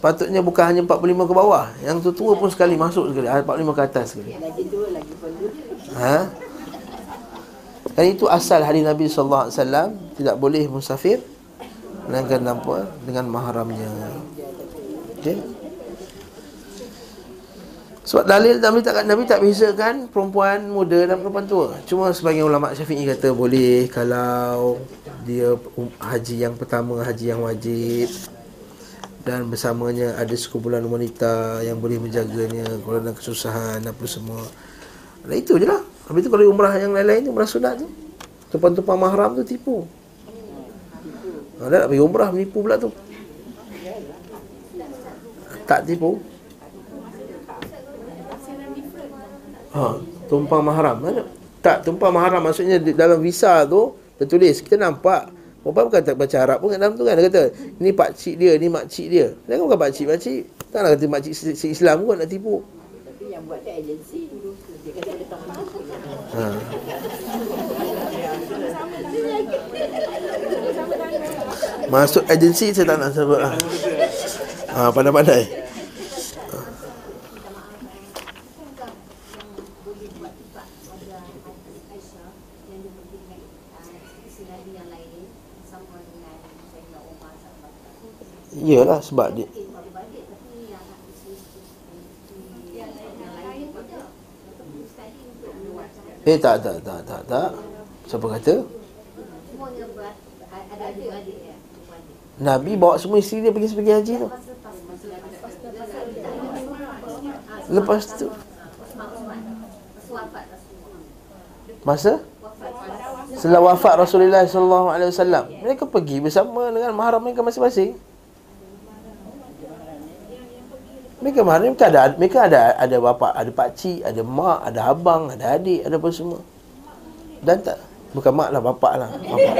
Sepatutnya bukan hanya 45 ke bawah. Yang tu tua pun sekali masuk sekali. 45 ah, ke atas sekali. Lagi tua lagi pun ha? Dan itu asal hari Nabi SAW Tidak boleh musafir Dengan apa Dengan mahramnya. Okay? Sebab dalil Nabi tak, Nabi tak bezakan Perempuan muda dan perempuan tua. Cuma sebagian ulama syafi'i kata Boleh kalau Dia um, haji yang pertama Haji yang wajib dan bersamanya ada sekumpulan wanita yang boleh menjaganya kalau ada kesusahan apa semua. Dan itu je lah. Habis tu kalau umrah yang lain-lain tu, umrah sunat tu. Tumpang-tumpang mahram tu tipu. Ada nak pergi umrah menipu pula tu. Tak tipu. Ha, tumpang mahram. Mana? Tak, tumpang mahram maksudnya dalam visa tu tertulis kita nampak Perempuan bukan tak baca Arab pun kat dalam tu kan Dia kata Ni pak cik dia Ni mak cik dia. Dia kan bukan pak cik Pak cik Taklah kata mak cik si Islam kot nak tipu. Tapi yang buat dia agensi. Dia kata dia tak ha. Masuk agensi saya tak nak sebut lah. Ha, Pandai-pandai Iyalah sebab dia Eh tak tak tak tak tak. Siapa kata? Nabi bawa semua isteri dia pergi pergi haji tu. Lepas tu Masa? Setelah wafat Rasulullah wasallam. Mereka pergi bersama dengan mahram mereka masing-masing mereka mahram mereka ada mereka ada ada bapa, ada pak cik, ada mak, ada abang, ada adik, ada apa semua. Dan tak bukan mak lah, bapak lah. Bapak.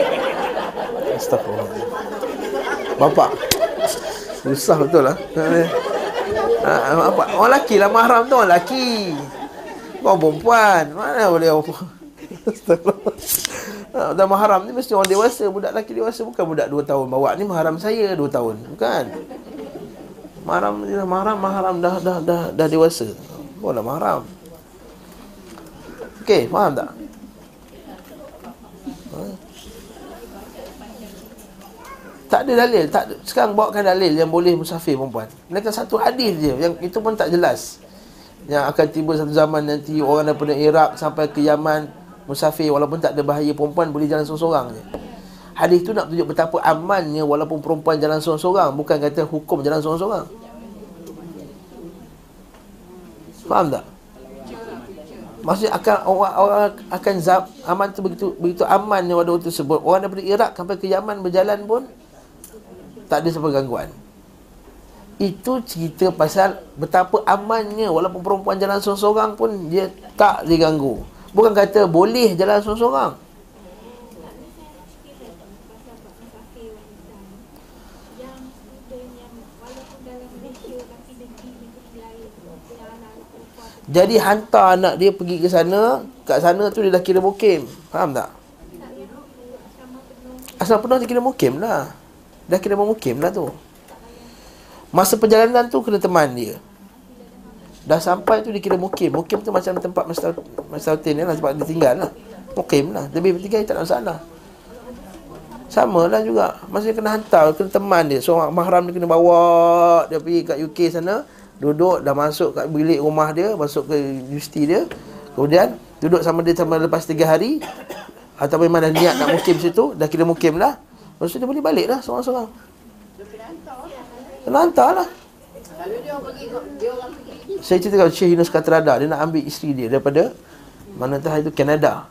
Astagfirullah. Bapak. Susah betul lah. Ha, apa? Orang lelaki lah mahram tu orang lelaki. Kau perempuan. Mana boleh apa? Ha, dan mahram ni mesti orang dewasa. Budak lelaki dewasa bukan budak 2 tahun bawa. Ni mahram saya 2 tahun. Bukan. Mahram dah mahram, mahram dah dah dah dah dewasa. Boleh mahram. Okey, faham tak? Ha? Tak ada dalil, tak ada. Sekarang bawakan dalil yang boleh musafir perempuan. Mereka satu hadis je yang itu pun tak jelas. Yang akan tiba satu zaman nanti orang daripada Iraq sampai ke Yaman musafir walaupun tak ada bahaya perempuan boleh jalan seorang-seorang je. Hadis tu nak tunjuk betapa amannya walaupun perempuan jalan seorang-seorang bukan kata hukum jalan seorang-seorang. Faham tak? Maksudnya akan orang, orang akan zab, aman tu begitu begitu amannya pada waktu tersebut. Orang daripada Iraq sampai ke Yaman berjalan pun tak ada sebarang gangguan. Itu cerita pasal betapa amannya walaupun perempuan jalan seorang-seorang pun dia tak diganggu. Bukan kata boleh jalan seorang-seorang. Jadi hantar anak dia pergi ke sana Kat sana tu dia dah kira mukim. Faham tak? Asal penuh dia kira mukim lah. Dah kira mukim lah tu. Masa perjalanan tu kena teman dia. Dah sampai tu dia kira mukim. Mukim tu macam tempat Mastautin ni lah Sebab dia tinggal lah. Mukim lah. Lebih bertiga tak ada masalah. Sama lah juga. Masa kena hantar Kena teman dia. Seorang mahram dia kena bawa Dia pergi kat UK sana Duduk dah masuk kat bilik rumah dia Masuk ke universiti dia Kemudian Duduk sama dia sama lepas 3 hari Atau memang dah niat nak mukim situ Dah kira mukim lah Lepas tu dia boleh balik lah Seorang-seorang. Kena hantar lah. Kalau dia orang pergi, dia orang pergi. Saya cerita kalau Syekh Yunus Katrada Dia nak ambil isteri dia daripada Mana entah itu Canada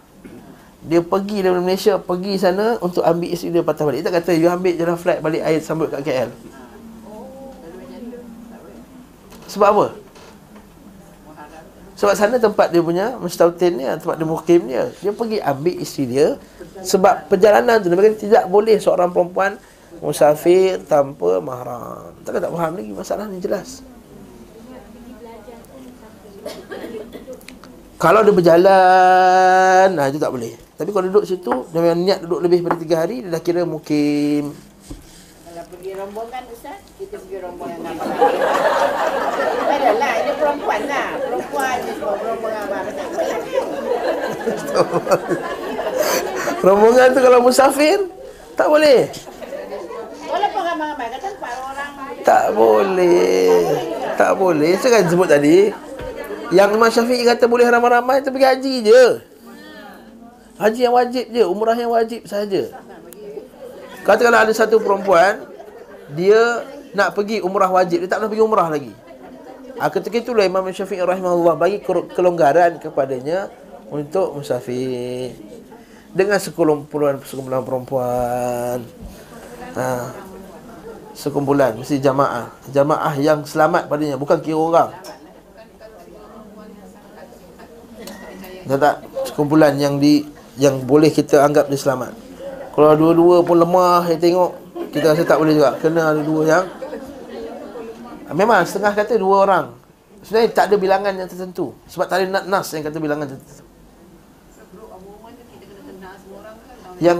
dia pergi dari Malaysia Pergi sana Untuk ambil isteri dia patah balik. Dia tak kata You ambil jalan flight balik Air sambut kat KL Sebab apa? Sebab sana tempat dia punya Mustautin ni Tempat dia mukim dia. Dia pergi ambil isteri dia. Sebab perjalanan tu Dia tidak boleh seorang perempuan Musafir tanpa mahram. Tak tak faham lagi masalah ni jelas. Kalau dia berjalan Nah itu tak boleh. Tapi kalau duduk situ Dia memang niat duduk lebih daripada 3 hari Dia dah kira mukim. Kalau pergi rombongan Ustaz, pergi rombongan apa? Adalah, ini perempuan lah. Perempuan ni semua rombongan? Tak boleh? Rombongan tu kalau musafir Tak boleh Walaupun ramai-ramai, kata empat orang. Tak boleh Tak boleh Saya kan sebut tadi Yang Imam Syafi'i kata boleh ramai-ramai pergi haji je Haji yang wajib je Umrah yang wajib saja. Katakanlah ada satu perempuan Dia nak pergi umrah wajib Dia tak pernah pergi umrah lagi. Ha, Ketika itulah Imam Syafi'i rahimahullah Bagi kelonggaran kepadanya Untuk musafir Dengan sekumpulan sekumpulan perempuan. Ha, Sekumpulan Mesti jamaah. Jamaah yang selamat padanya Bukan kira orang. Tak tak? Sekumpulan yang di Yang boleh kita anggap dia selamat. Kalau dua-dua pun lemah Saya tengok Kita rasa tak boleh juga. Kena ada dua yang Memang setengah kata dua orang. Sebenarnya tak ada bilangan yang tertentu. Sebab tak ada nas yang kata bilangan tertentu. Yang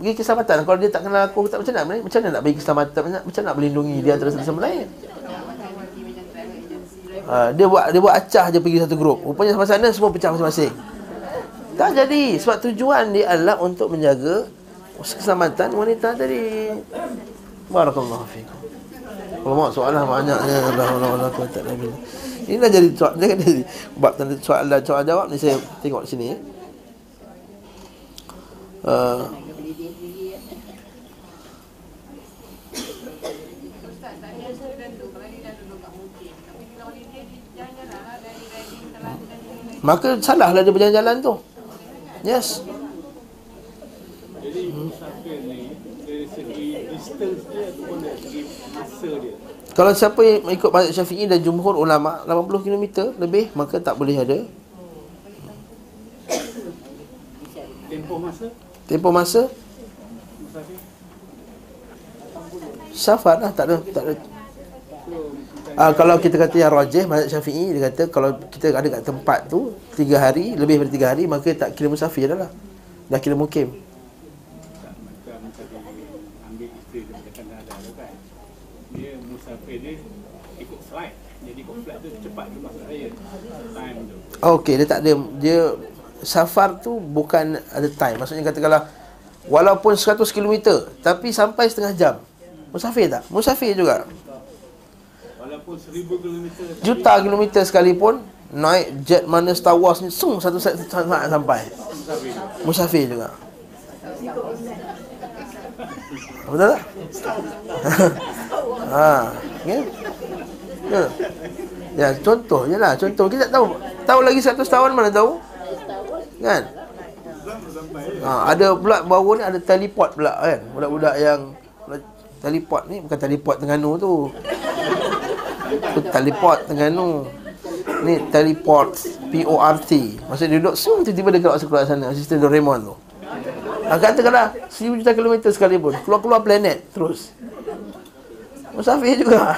bagi keselamatan. Kalau dia tak kenal aku tak macam mana macam mana nak bagi keselamatan? Macam, macam nak melindungi dia antara satu sama lain? Ha, dia buat dia buat acah je pergi satu grup. Rupanya sama sana semua pecah masing-masing. Tak jadi. Sebab tujuan dia adalah untuk menjaga keselamatan wanita tadi. Barakallahu fikum kalau soalan banyaknya. Allah Allah Allah kuat tak nabi ini dah jadi soalan dia jadi bab tanda soalan soalan jawab ni saya tengok sini uh, Maka salahlah dia berjalan-jalan tu. Yes. Jadi musafir ni dari segi distance dia ataupun dari segi masa dia. Kalau siapa yang ikut mazhab syafi'i dan jumhur ulama 80 km lebih Maka tak boleh ada Tempoh masa Tempoh masa. Safar lah tak ada, tak ada. Ah, kalau kita kata yang rajih mazhab Syafi'i dia kata kalau kita ada kat tempat tu tiga hari lebih daripada tiga hari maka tak kira musafir dah lah. Dah kira mukim. tak macam tadi ambil isteri dia macam Kanada tu kan. Dia musafir dia ikut flight. Jadi ikut flight tu cepat ke masa raya. Time tu. Okey, dia tak ada dia safar tu bukan ada time. Maksudnya katakanlah walaupun 100 km tapi sampai setengah jam. Musafir tak? Musafir juga. Walaupun seribu kilometer Juta kilometer sekalipun naik jet mana Star Wars ni sung satu saat sampai. musafir. Musafir juga. Betul tak? ha, ya. Ya. Ya, contoh je lah, contoh. Kita tak tahu. Tahu lagi 100 tahun mana tahu? Kan? Ha, ada pula baru ni ada teleport pula kan. Budak-budak yang teleport ni bukan teleport Terengganu tu. Tu teleport Terengganu. Ni teleport P-O-R-T Maksudnya dia duduk Sum tiba-tiba keluar keluar sana Sistem Doraemon tu ha, Katakanlah Seribu juta kilometer sekalipun. Keluar-keluar planet Terus. Musafir juga.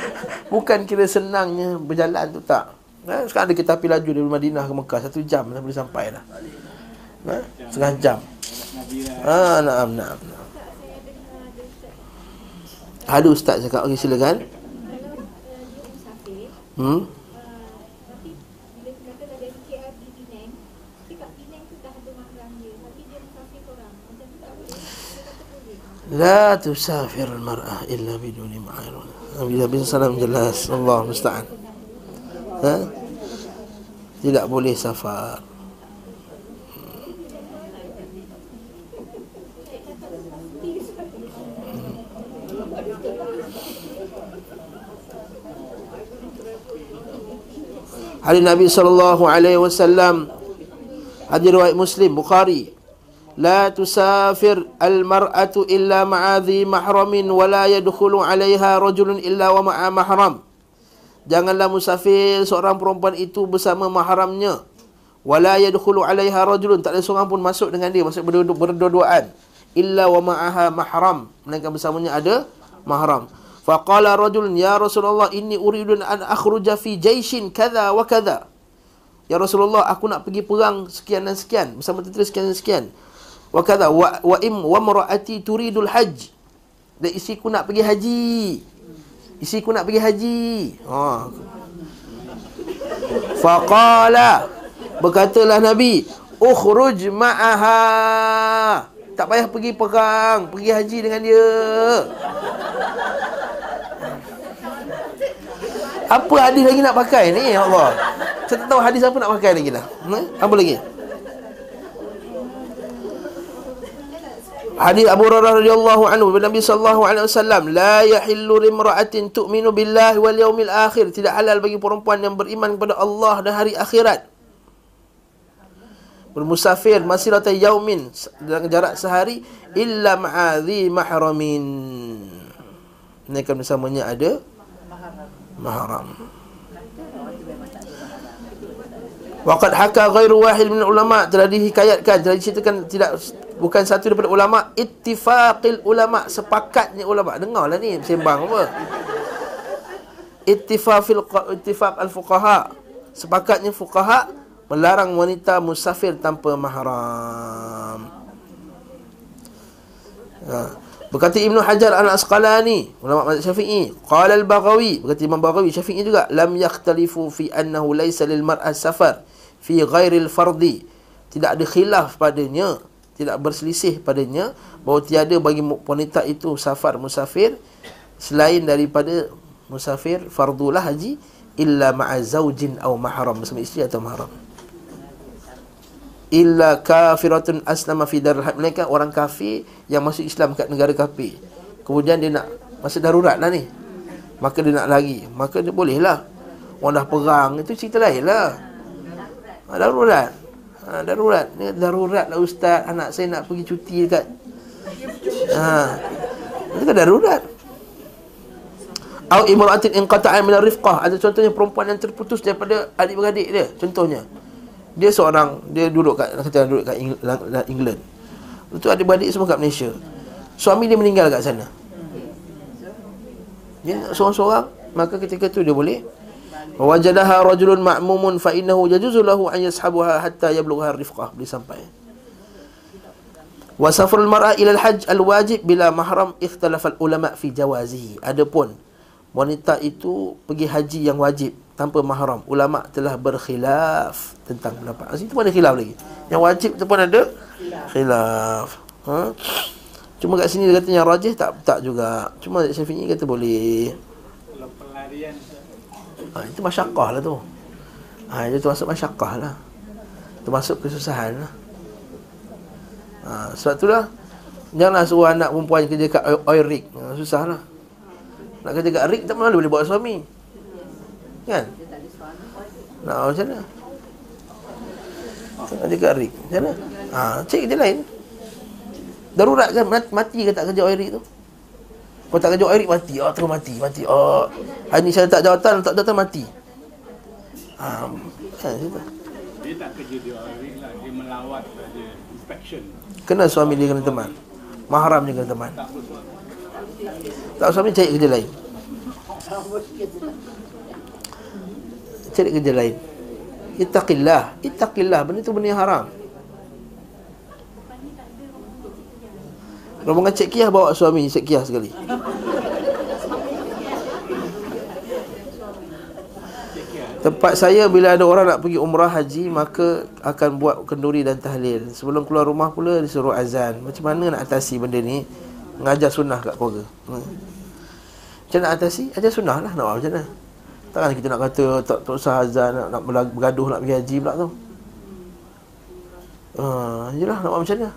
Bukan kira senangnya Berjalan tu tak. Ha, Sekarang ada kereta api laju Dari Madinah ke Mekah. Satu jam dah boleh sampai dah. Ha? Setengah jam. Ah, naam, naam, naam. Ada ustaz cakap. Okey silakan. Hmm لا تسافر المرأة إلا بدون محرم Bila bin salam jelas Allah musta'an ha? Tidak boleh safar Hadis Nabi sallallahu alaihi wasallam hadis riwayat Muslim Bukhari لا تسافر المرأة إلا مع ذي محرم ولا يدخل عليها رجل إلا ومع محرم Janganlah musafir seorang perempuan itu bersama mahramnya wala yadkhulu 'alaiha rajulun tak ada seorang pun masuk dengan dia maksud berdua- berdua-duaan illa wa ma'aha mahram melainkan bersamanya ada mahram faqala rajulun ya rasulullah inni uridu an akhruja fi jaishin kadha wa kadha ya rasulullah aku nak pergi perang sekian dan sekian bersama tentera sekian dan sekian wa kadha wa wa im wa mar'ati turidul hajj. Dan isiku nak pergi haji. Isiku nak pergi haji. Ha. Faqala berkatalah nabi ukhruj ma'aha. Tak payah pergi perang pergi haji dengan dia. Apa hadis lagi nak pakai ni ya Allah? Saya tak tahu hadis apa nak pakai lagi dah hmm? apa lagi Hadis Abu Hurairah radhiyallahu anhu Nabi sallallahu alaihi wasallam la yahillu limra'atin tu'minu billahi wal yawmil akhir. Tidak halal bagi perempuan yang beriman kepada Allah dan hari akhirat. Bermusafir masirata yaumin dalam jarak sehari illa ma'adhi mahramin. Mereka bersamanya ada mahram. Waqad haka ghairu wahid min ulama. Telah dihikayatkan telah diceritakan tidak bukan satu daripada ulama ittifaqil ulama sepakatnya ulama. Dengarlah ni sembang apa? Ittifaqil ittifaq al fuqaha sepakatnya fuqaha melarang wanita musafir tanpa mahram. Ha. Berkata Ibn Hajar al-Asqalani Ulama mazhab syafi'i Qala al-Baghawi Berkata Imam Baghawi Syafi'i juga Lam yakhtalifu fi annahu laysa lil mar'a safar Fi ghairil fardi. Tidak ada khilaf padanya Tidak berselisih padanya Bahawa tiada bagi wanita itu safar musafir Selain daripada musafir fardulah haji Illa ma'a zawjin au mahram Bersama isteri atau mahram. Illa kafiratun aslama fi darul mereka orang kafir yang masuk Islam kat negara kafir. Kemudian dia nak masa darurat lah ni maka dia nak lari. Maka dia boleh lah orang dah perang itu cerita lain lah. Ha, darurat ha, darurat darurat lah ustaz anak saya nak pergi cuti dekat ha itu kan darurat Au imra'atin inqata'a min ar-rifqah. Ada contohnya perempuan yang terputus daripada adik-beradik dia. Contohnya dia seorang dia duduk kat kata duduk kat England. Lepas tu ada balik semua kat Malaysia. Suami dia meninggal kat sana. Dia seorang-seorang maka ketika tu dia boleh wajadaha rajulun ma'mumun fa innahu yajuzu lahu an yashabuha hatta yablugha rifqah boleh sampai. Wa safarul mar'a ila al-hajj al-wajib bila mahram ikhtalafa al-ulama fi jawazihi. Adapun wanita itu pergi haji yang wajib tanpa mahram ulama telah berkhilaf tentang pendapat itu pun ada khilaf lagi yang wajib tu pun ada khilaf ha? cuma kat sini dia kata yang rajih tak tak juga cuma Syafi'i kata boleh Kalau pelarian ha, itu masyakkah lah tu. Ha, itu masuk masyakkah lah itu masuk kesusahan lah. Ha, sebab tu lah janganlah suruh anak perempuan kerja kat oil rig ha, susah lah nak kerja kat rig tak mana boleh buat suami. Kan? Nak macam mana? Nak jaga Arik Macam mana? Ha, cek kerja lain. Darurat kan? Mati ke tak kerja Arik tu Kau tak kerja Arik mati. Oh terus mati Mati. Oh Hari ni saya tak jawatan Tak jawatan mati. Ha, kan, Dia tak kerja di Arik lah. Dia melawat saja Inspection. Kena suami dia kena teman. Mahram dia kena teman. Tak suami cari kerja lain. Cari kerja lain. Ittaqillah. Ittaqillah. Benda tu benda yang haram Rombongan Cik Kiah bawa suami Cik Kiah sekali. Tempat saya bila ada orang nak pergi umrah haji Maka akan buat kenduri dan tahlil. Sebelum keluar rumah pula disuruh azan. Macam mana nak atasi benda ni? Mengajar sunnah kat keluarga. Hmm. Macam nak atasi? Ajar sunnah lah nak buat macam mana? Takkan kita nak kata tak, tak usah azan nak, nak bergaduh nak pergi haji pula tu. Ha, uh, jelah nak buat macam mana?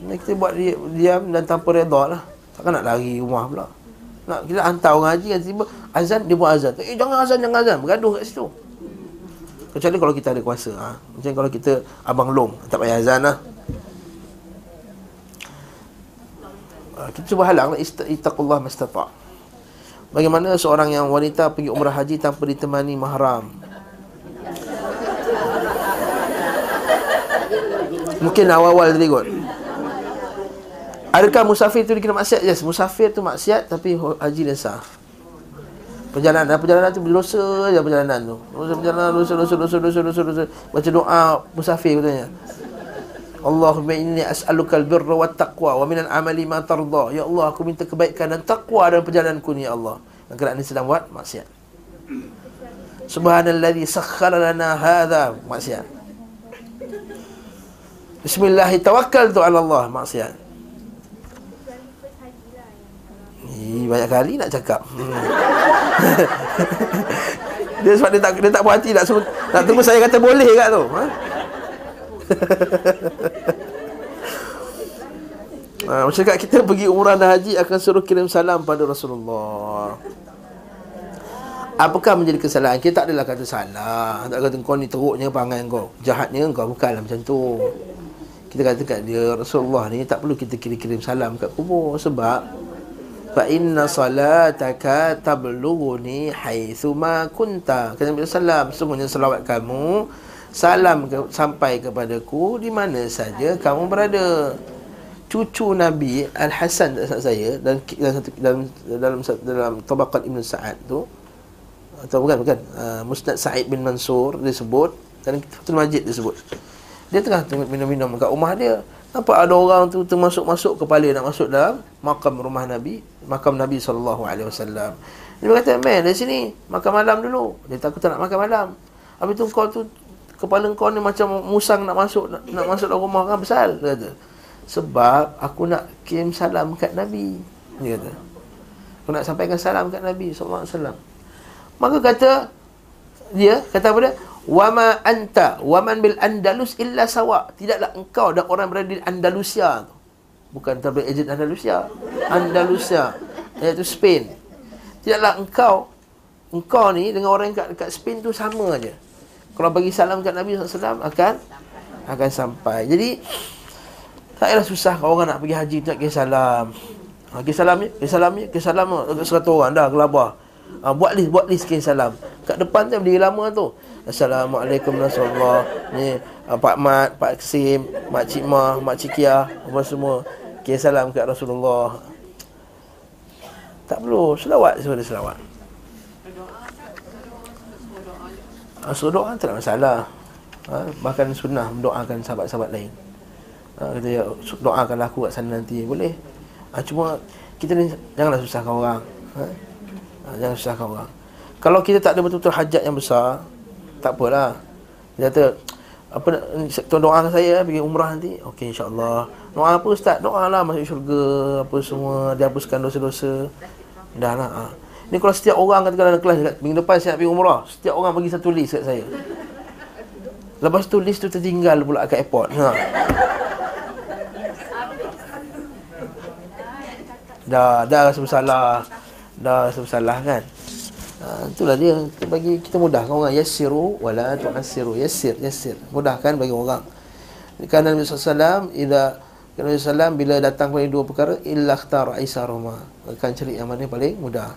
Kita buat dia, diam dan tanpa redha lah. Takkan nak lari rumah pula. Nak kita hantar orang haji kan tiba azan dia buat azan. Eh jangan azan jangan azan bergaduh kat situ. Kecuali kalau kita ada kuasa ha. Macam kalau kita abang long tak payah azan lah. Ha, kita cuba halang ittaqullah mastata'. Bagaimana seorang yang wanita pergi umrah haji tanpa ditemani mahram? Mungkin awal-awal tadi kot. Adakah musafir tu dikira maksiat? Yes, musafir tu maksiat tapi haji dia sah. Perjalanan perjalanan tu berdosa je perjalanan tu. Dosa perjalanan dosa dosa dosa dosa dosa dosa. Baca doa musafir katanya. Allahumma inni as'aluka al-birra wa taqwa wa minal amali ma tarda. Ya Allah, aku minta kebaikan dan takwa dalam perjalananku ni ya Allah. Kerana ni sedang buat maksiat. Subhanalladzi sakhkhara lana hadha maksiat. Bismillah tawakkaltu ala Allah maksiat. Banyak kali nak cakap. Hmm. dia sebab dia tak dia tak puas hati nak suruh, nak tunggu saya kata boleh kat tu. Ha? Ha, masyarakat kita pergi umrah dan haji akan suruh kirim salam pada Rasulullah. Apakah menjadi kesalahan? Kita tak adalah kata salah. Tak kata kau ni teruknya pangan kau. Jahatnya kau bukanlah macam tu. Kita kata kat dia Rasulullah ni tak perlu kita kirim-kirim salam kat kubur sebab fa inna salataka tablughuni haitsu ma kunta. Kata Nabi sallam, sungguhnya selawat kamu Salam ke, sampai kepadaku Di mana saja kamu berada. Cucu Nabi Al-Hasan tak saya dalam dalam satu dalam dalam dalam, tabaqat Ibn Sa'ad tu atau bukan bukan uh, Musnad Sa'id bin Mansur disebut dan Fatul Majid disebut. Dia tengah minum-minum kat rumah dia nampak ada orang tu termasuk-masuk kepala nak masuk dalam makam rumah Nabi makam Nabi sallallahu alaihi wasallam. Dia kata man dari sini makan malam dulu. Dia tak nak makan malam. Habis tu kau tu kepala kau ni macam musang nak masuk nak, nak masuk dalam rumah kan besar dia kata. Sebab aku nak kirim salam kat Nabi Dia kata. Aku nak sampaikan salam kat Nabi SAW Maka kata Dia kata apa dia Wama anta Waman bil Andalus illa sawa Tidaklah engkau dan orang berada di Andalusia Bukan tablet agent Andalusia Andalusia Iaitu Spain Tidaklah engkau Engkau ni dengan orang kat, kat Spain tu sama aja. Kalau bagi salam kat Nabi SAW akan Akan sampai Jadi tak payah susah kalau orang nak pergi haji tak kisah salam. Ha, kisah salam ya, kisah salam ya, kisah salam dekat seratus orang dah gelabah. Ha, buat list, buat list kisah salam. Kat depan tu berdiri lama tu. Assalamualaikum warahmatullahi Ni ha, Pak Mat, Pak Sim, Mak Cik Ma, Mak Cik Kia, apa semua. Kisah salam kat Rasulullah. Tak perlu selawat suruh selawat. Ha, suruh doa tak ada masalah. Ha, bahkan sunnah mendoakan sahabat-sahabat lain ha, kata ya, doakanlah aku kat sana nanti boleh ha, cuma kita ni janganlah susahkan orang ha? Ha, jangan susahkan orang. Kalau kita tak ada betul-betul hajat yang besar tak apalah. Dia kata apa tuan doakan saya pergi umrah nanti. Okey insyaallah. Doa apa ustaz? Doalah masuk syurga apa semua dia hapuskan dosa-dosa. Dah lah ha. ni kalau setiap orang kata dalam kelas dekat minggu depan saya nak pergi umrah setiap orang bagi satu list kat saya. Lepas tu list tu tertinggal pula kat airport ha. dah dah rasa bersalah dah bersalah kan? Ha, itulah dia. Kita bagi kita mudahkan orang yassiru wala tu'assiru. Yassir yassir. Mudahkan bagi orang. Kerana Nabi SAW idza Nabi SAW bila datang pada dua perkara illa khtar aisaruma akan cari yang mana paling mudah.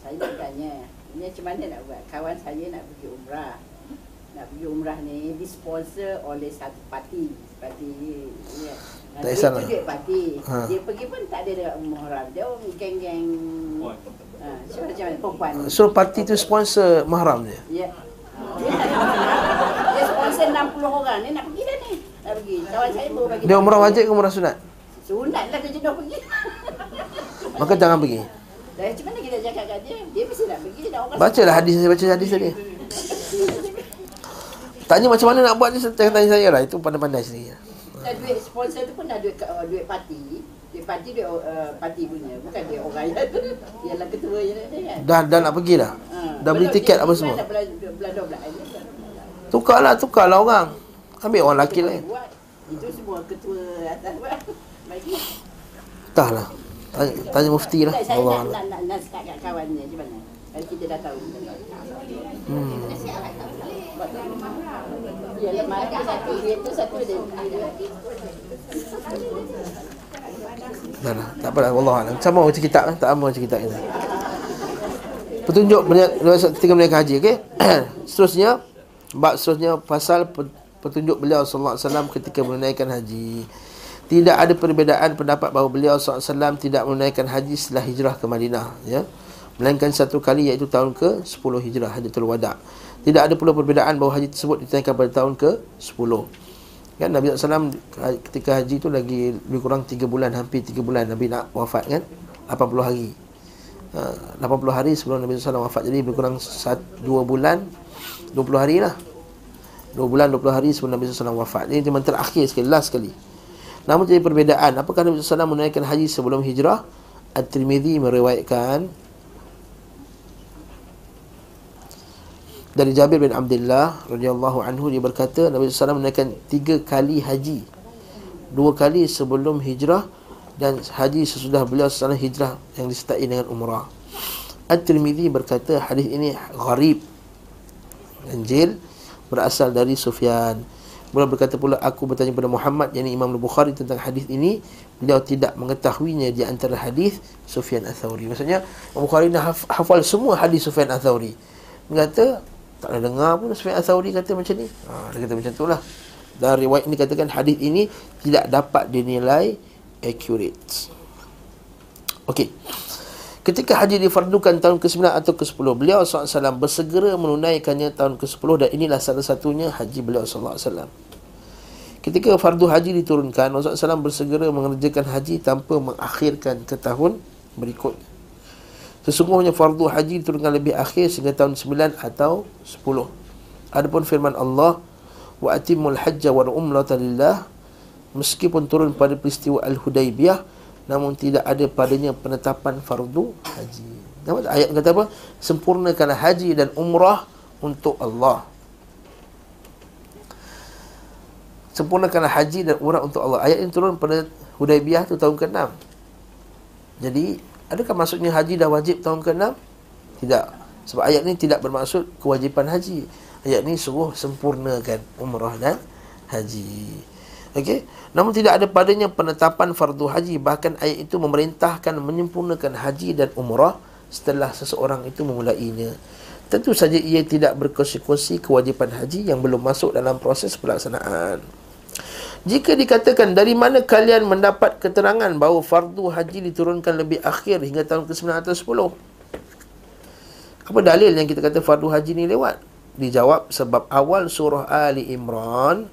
Saya tanya ini macam mana nak buat? Kawan saya nak pergi umrah. Nak pergi umrah ni disponsor oleh satu parti. Parti ya tak kisah lah. duit parti. Ha. Dia pergi pun tak ada dekat muhram. Dia orang geng-geng. Ha, macam macam mana perempuan. So parti tu sponsor mahram dia. Ya. Dia, dia sponsor 60 orang ni nak pergi dah ni. Nak pergi. Kawan saya baru bagi. Dia umrah wajib ke umrah sunat? Sunat lah dia jenuh pergi. Maka jangan pergi. Dah macam mana kita cakap kat dia? Dia mesti nak pergi. Dah orang Bacalah hadis saya baca hadis tadi. Tanya macam mana nak buat ni tanya saya lah. Itu pandai-pandai sendiri. Dah duit sponsor tu pun dah duit uh, duit parti. Duit parti duit uh, parti punya. Bukan duit orang yang Ialah ketua je dia kan. Dah dah nak pergi dah. Ha. Dah beli tiket dia- apa dia semua. Dah 12. Tukarlah, tukarlah orang. Ambil orang lelaki lain. Buat. Itu semua ketua atas buat. Bagi. Entahlah. Tanya, tanya mufti lah. Saya Allah nak, nak, nak, nak start kat kawan ni macam mana? Kalau kita dah tahu. Hmm. Ya, lemari tu satu, dia tu satu dia. Lah. Tak apalah. Allah Allah. Sama baca kitab kan? Tak sama kitab kita. Petunjuk berniat ketika menaikan haji. Okey. seterusnya. Bab seterusnya pasal pe- petunjuk beliau sallallahu alaihi wasallam ketika menunaikan haji. Tidak ada perbezaan pendapat bahawa beliau wasallam tidak menunaikan haji setelah hijrah ke Madinah, ya. Melainkan satu kali iaitu tahun ke-10 hijrah Hajatul Wada. Tidak ada pula perbezaan bahawa haji tersebut ditunaikan pada tahun ke-10. Kan Nabi SAW ketika haji tu lagi lebih kurang 3 bulan, hampir 3 bulan Nabi nak wafat kan? 80 hari. Ha, 80 hari sebelum Nabi SAW wafat. Jadi lebih kurang 2 bulan, 20 hari lah. 2 bulan 20 hari sebelum Nabi SAW wafat. Ini cuma terakhir sekali, last sekali. Namun jadi perbezaan. Apakah Nabi SAW menunaikan haji sebelum hijrah? At-Tirmidhi meriwayatkan dari Jabir bin Abdullah radhiyallahu anhu dia berkata Nabi SAW menunaikan tiga kali haji. Dua kali sebelum hijrah dan haji sesudah beliau SAW hijrah yang disertai dengan umrah. At-Tirmidhi berkata hadis ini gharib ganjil berasal dari Sufyan. Beliau berkata pula aku bertanya kepada Muhammad yang Imam Al-Bukhari tentang hadis ini. Beliau tidak mengetahuinya di antara hadis Sufyan Ats-Tsauri maksudnya Imam Bukhari dah haf- hafal semua hadis Sufyan Ats-Tsauri kata Tak pernah dengar pun Sufyan Al-Thawri kata macam ni. Ha, Dia kata macam tu lah. Dan riwayat ini katakan hadis ini Tidak dapat dinilai accurate. Okey. Ketika haji difardukan tahun ke-9 atau ke-10 Beliau SAW bersegera menunaikannya tahun ke-10 Dan inilah salah satunya haji beliau SAW Ketika fardu haji diturunkan Rasulullah SAW bersegera mengerjakan haji Tanpa mengakhirkan ke tahun berikut Sesungguhnya fardu haji diturunkan lebih akhir Sehingga tahun 9 atau 10 Adapun firman Allah Wa atimul hajja wa umrata lillah Meskipun turun pada peristiwa Al-Hudaybiyah namun tidak ada padanya penetapan fardu haji. Nampak ayat kata apa? Sempurnakanlah haji dan umrah untuk Allah. Sempurnakanlah haji dan umrah untuk Allah. Ayat ini turun pada Hudaybiyah tu tahun ke-6. Jadi, adakah maksudnya haji dah wajib tahun ke-6? Tidak. Sebab ayat ini tidak bermaksud kewajipan haji. Ayat ini suruh sempurnakan umrah dan haji. Okey. Namun tidak ada padanya penetapan fardu haji bahkan ayat itu memerintahkan menyempurnakan haji dan umrah setelah seseorang itu memulainya. Tentu saja ia tidak berkonsekuensi kewajipan haji yang belum masuk dalam proses pelaksanaan. Jika dikatakan dari mana kalian mendapat keterangan bahawa fardu haji diturunkan lebih akhir hingga tahun ke-9 atau 10? Apa dalil yang kita kata fardu haji ni lewat? Dijawab sebab awal surah Ali Imran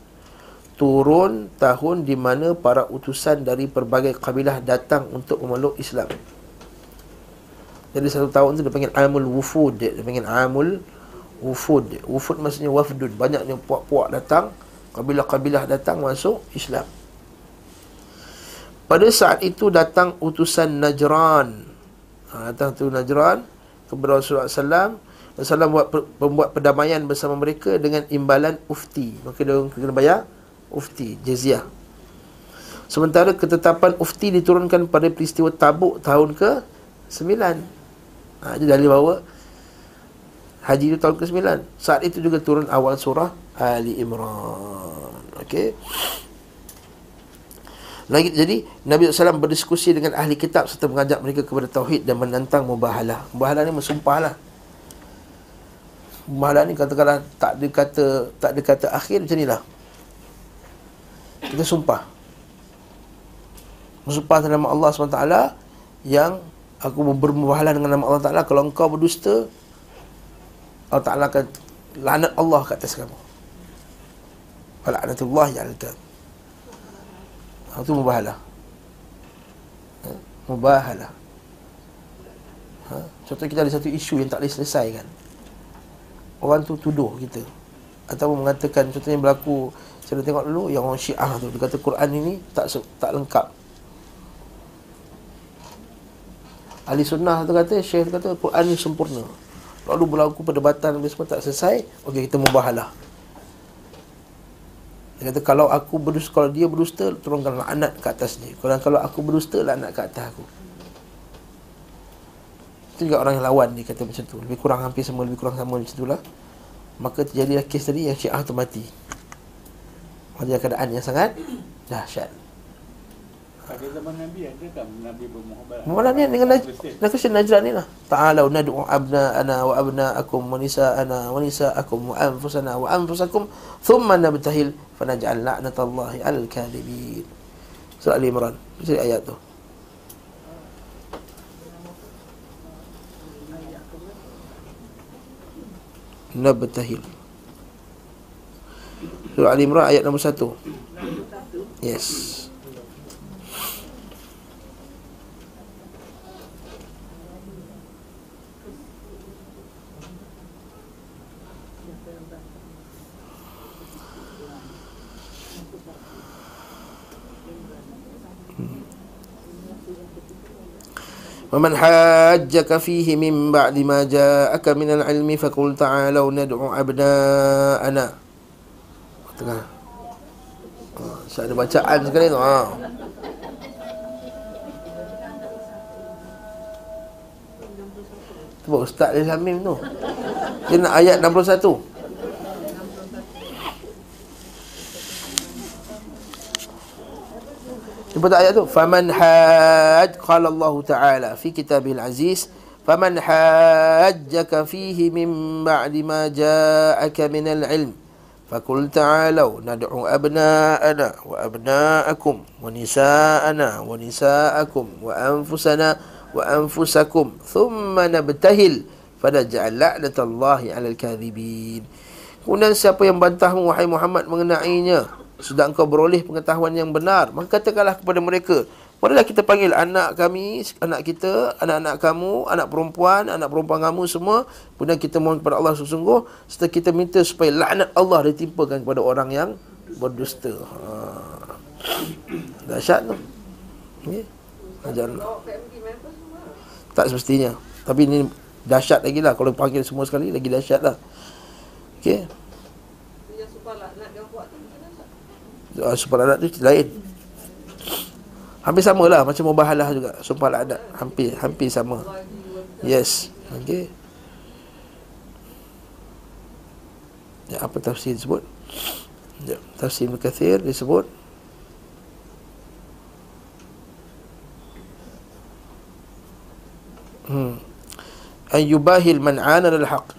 turun tahun di mana para utusan dari pelbagai kabilah datang untuk memeluk Islam. Jadi satu tahun tu dia panggil Amul Wufud. Dia panggil Amul Wufud. Wufud maksudnya wafdud. Banyaknya puak-puak datang. Kabilah-kabilah datang masuk Islam. Pada saat itu datang utusan Najran. Ha, datang tu Najran kepada Rasulullah SAW. Rasulullah buat, membuat perdamaian bersama mereka dengan imbalan ufti. Maka dia kena bayar ufti, jaziah. Sementara ketetapan ufti diturunkan pada peristiwa tabuk tahun ke 9. Ha, jadi dalil bahawa haji itu tahun ke 9. Saat itu juga turun awal surah Ali Imran. Okey. Lagi jadi Nabi SAW berdiskusi dengan ahli kitab serta mengajak mereka kepada tauhid dan menentang mubahalah. Mubahalah ni mensumpahlah. Mubahalah ni katakanlah tak ada kata tak ada kata akhir macam inilah. Kita sumpah Bersumpah dengan nama Allah SWT Yang aku bermubahalah dengan nama Allah Ta'ala Kalau engkau berdusta Allah Ta'ala akan Lanat Allah kat atas kamu Fala'anatullah ya'alkan Itu mubahalah ha? Mubahalah ha? Contoh kita ada satu isu yang tak boleh selesai kan Orang tu tuduh kita Atau mengatakan Contohnya berlaku saya tengok dulu yang orang Syiah tu dia kata Quran ini tak tak lengkap. Ahli sunnah tu kata Syekh tu kata Quran ini sempurna. Lalu berlaku perdebatan semua tak selesai, okey kita mubahalah. Dia kata kalau aku berdusta kalau dia berdusta turunkan laknat ke atas dia. Kalau kalau aku berdusta laknat ke atas aku. Itu juga orang yang lawan dia kata macam tu. Lebih kurang hampir semua lebih kurang sama macam itulah. Maka terjadilah kes tadi yang Syiah tu mati pada keadaan yang sangat dahsyat. Pada zaman Nabi ada kan Nabi bermuhabarat? Muhabarat ni dengan Nabi Najran ni lah. Ta'alau nad'u abna ana wa abna akum wa nisa ana wa nisa akum wa anfusana wa anfusakum thumma nabtahil fanaj'al la'natallahi al kadhibin. Surah Ali Imran. Baca ayat tu. Nabtahil. Surah Al Imran ayat nombor 1. Yes. ومن حاجك فيه من بعد ما جاءك من العلم فقل تعالوا ندعو أبناءنا tengah ha, Saya ada bacaan sekali tu ha. Tu Ustaz Al-Hamim tu Dia nak ayat 61 Cuba ayat tu Faman had Qala Allah Ta'ala Fi kitabih al-aziz فمن حاجك فيه من بعد ما جاءك من العلم فقل تعالوا ندعو أبناءنا وأبناءكم ونساءنا ونساءكم وأنفسنا وأنفسكم ثم نبتهل فنجعل لعنة الله على الكاذبين Kemudian siapa yang bantahmu wahai Muhammad mengenainya Sudah engkau beroleh pengetahuan yang benar Maka katakanlah kepada mereka Marilah kita panggil anak kami, anak kita, anak-anak kamu, anak perempuan, anak perempuan kamu semua. Kemudian kita mohon kepada Allah sesungguh. Serta kita minta supaya laknat Allah ditimpakan kepada orang yang berdusta. Ha. Dahsyat tu. Okay. Tak semestinya. Tapi ini dahsyat lagi lah. Kalau panggil semua sekali, lagi dahsyat lah. Okay. Yang supaya laknat dia buat tu, ah, Supaya laknat tu lain. Hampir sama lah Macam mubahalah juga Sumpah adat Hampir Hampir sama Yes Okay Ya, apa tafsir disebut? Ya, tafsir Mukathir disebut Hmm. An yubahil man ana al haq.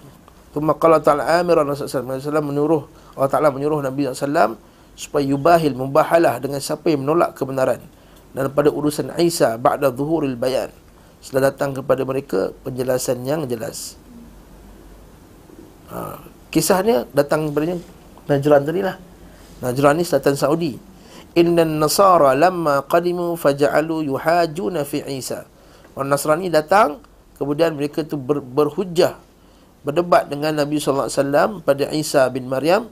Thumma qala ta'ala amiran Rasulullah SAW menyuruh Allah Ta'ala menyuruh Nabi SAW supaya yubahil mubahalah dengan siapa yang menolak kebenaran dan pada urusan Isa ba'da zuhuril bayan. Setelah datang kepada mereka penjelasan yang jelas. Ha, kisahnya datang daripada Najran tadi lah Najran ni selatan Saudi. Inna nasara lamma qadimu faja'alu yuhajuna fi Isa. Orang Nasrani datang Kemudian mereka tu ber, berhujah Berdebat dengan Nabi SAW pada Isa bin Maryam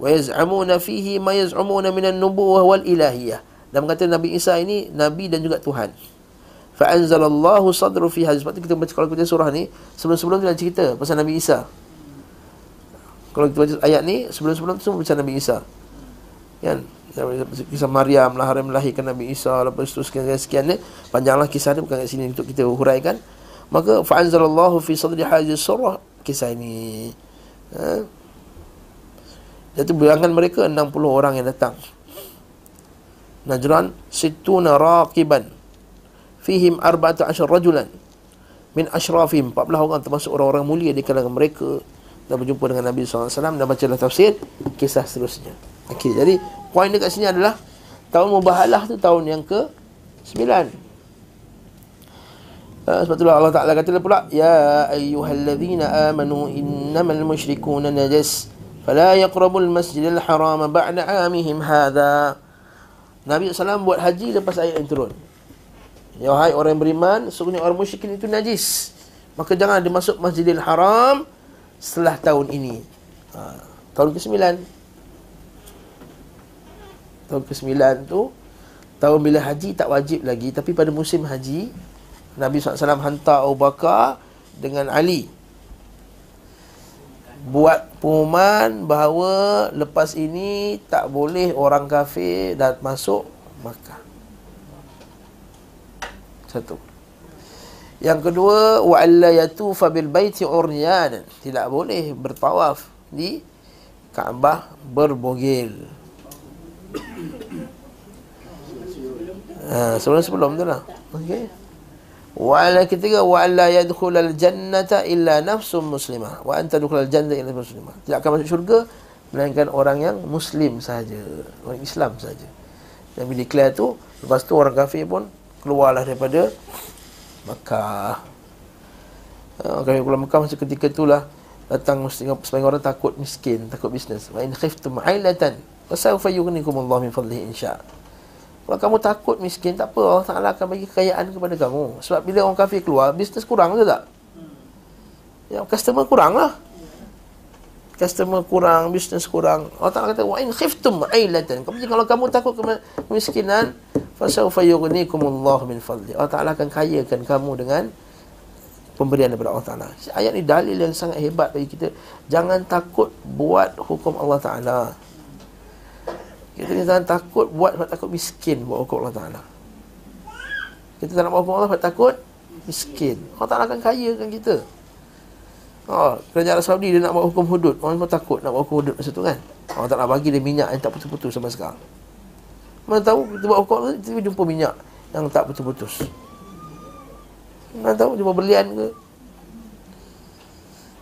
Wa yaz'amuna fihi ma yaz'amuna minan nubuwah wal ilahiyah. Dan mengatakan Nabi Isa ini Nabi dan juga Tuhan. Fa anzalallahu sadru fi hadis. Sebab kita baca kalau kita surah ni sebelum-sebelum tu dah cerita pasal Nabi Isa. Kalau kita baca ayat ni sebelum-sebelum tu semua pasal Nabi Isa. Kan? Kisah Maryam lah hari melahirkan Nabi Isa lepas itu sekian sekian ni panjanglah kisah ni bukan kat sini untuk kita huraikan. Maka fa anzalallahu fi sadri hadis surah kisah ini. Ha? Jadi bilangan mereka 60 orang yang datang. Najran situna raqiban fihim arba'ata asyar rajulan min asyrafihim 14 orang termasuk orang-orang mulia di kalangan mereka. Dan berjumpa dengan Nabi SAW dan bacalah tafsir kisah seterusnya. Okey, jadi poin dekat sini adalah tahun mubahalah tu tahun yang ke 9 Uh, sebab itulah Allah Ta'ala kata pula Ya ayyuhalladzina amanu innamal musyrikuna najas Fala yaqrabul masjidil harama ba'da amihim hadha Nabi SAW buat haji lepas ayat yang turun. Ya hai orang beriman, sesungguhnya orang musyrikin itu najis. Maka jangan dia masuk Masjidil Haram setelah tahun ini. Ha, tahun ke-9. Tahun ke-9 tu tahun bila haji tak wajib lagi tapi pada musim haji Nabi SAW hantar Abu Bakar dengan Ali buat pengumuman bahawa lepas ini tak boleh orang kafir dan masuk Makkah. Satu. Yang kedua, wa alla yatufa bil baiti uryan. Tidak boleh bertawaf di Kaabah berbogel. Ha, sebelum-sebelum tu lah. Okey. Wa ala ketiga wa alla yadkhul al jannata illa nafsun muslimah wa anta tadkhul al jannata illa nafsun muslimah. Tidak akan masuk syurga melainkan orang yang muslim saja, orang Islam saja. Nabi declare tu, lepas tu orang kafir pun keluarlah daripada Makkah. Orang kafir keluar Makkah masa ketika itulah datang sebagian orang takut miskin, takut bisnes. Wa in khiftum ailatan fa sawfa yughnikum Allah min fadlihi insya' Kalau kamu takut miskin, tak apa. Allah Ta'ala akan bagi kekayaan kepada kamu. Sebab bila orang kafir keluar, bisnes kurang ke tak? Ya, customer kurang lah. Customer kurang, bisnes kurang. Allah Ta'ala kata, wa'in khiftum ailatan. Kalau kamu takut kemiskinan, fasawfa yughnikumullah min fadli. Allah Ta'ala akan kayakan kamu dengan pemberian daripada Allah Ta'ala. Ayat ni dalil yang sangat hebat bagi kita. Jangan takut buat hukum Allah Ta'ala. Kita ni jangan takut buat sebab takut miskin buat hukum Allah Ta'ala. Kita tak nak buat hukum Allah sebab takut miskin. Allah Ta'ala akan kayakan kita. Oh, kerajaan Arab Saudi dia nak buat hukum hudud. Orang pun takut nak buat hukum hudud masa tu kan. Allah Ta'ala bagi dia minyak yang tak putus-putus sama sekarang. Mana tahu kita buat hukum Allah, kita jumpa minyak yang tak putus-putus. Mana tahu jumpa berlian ke.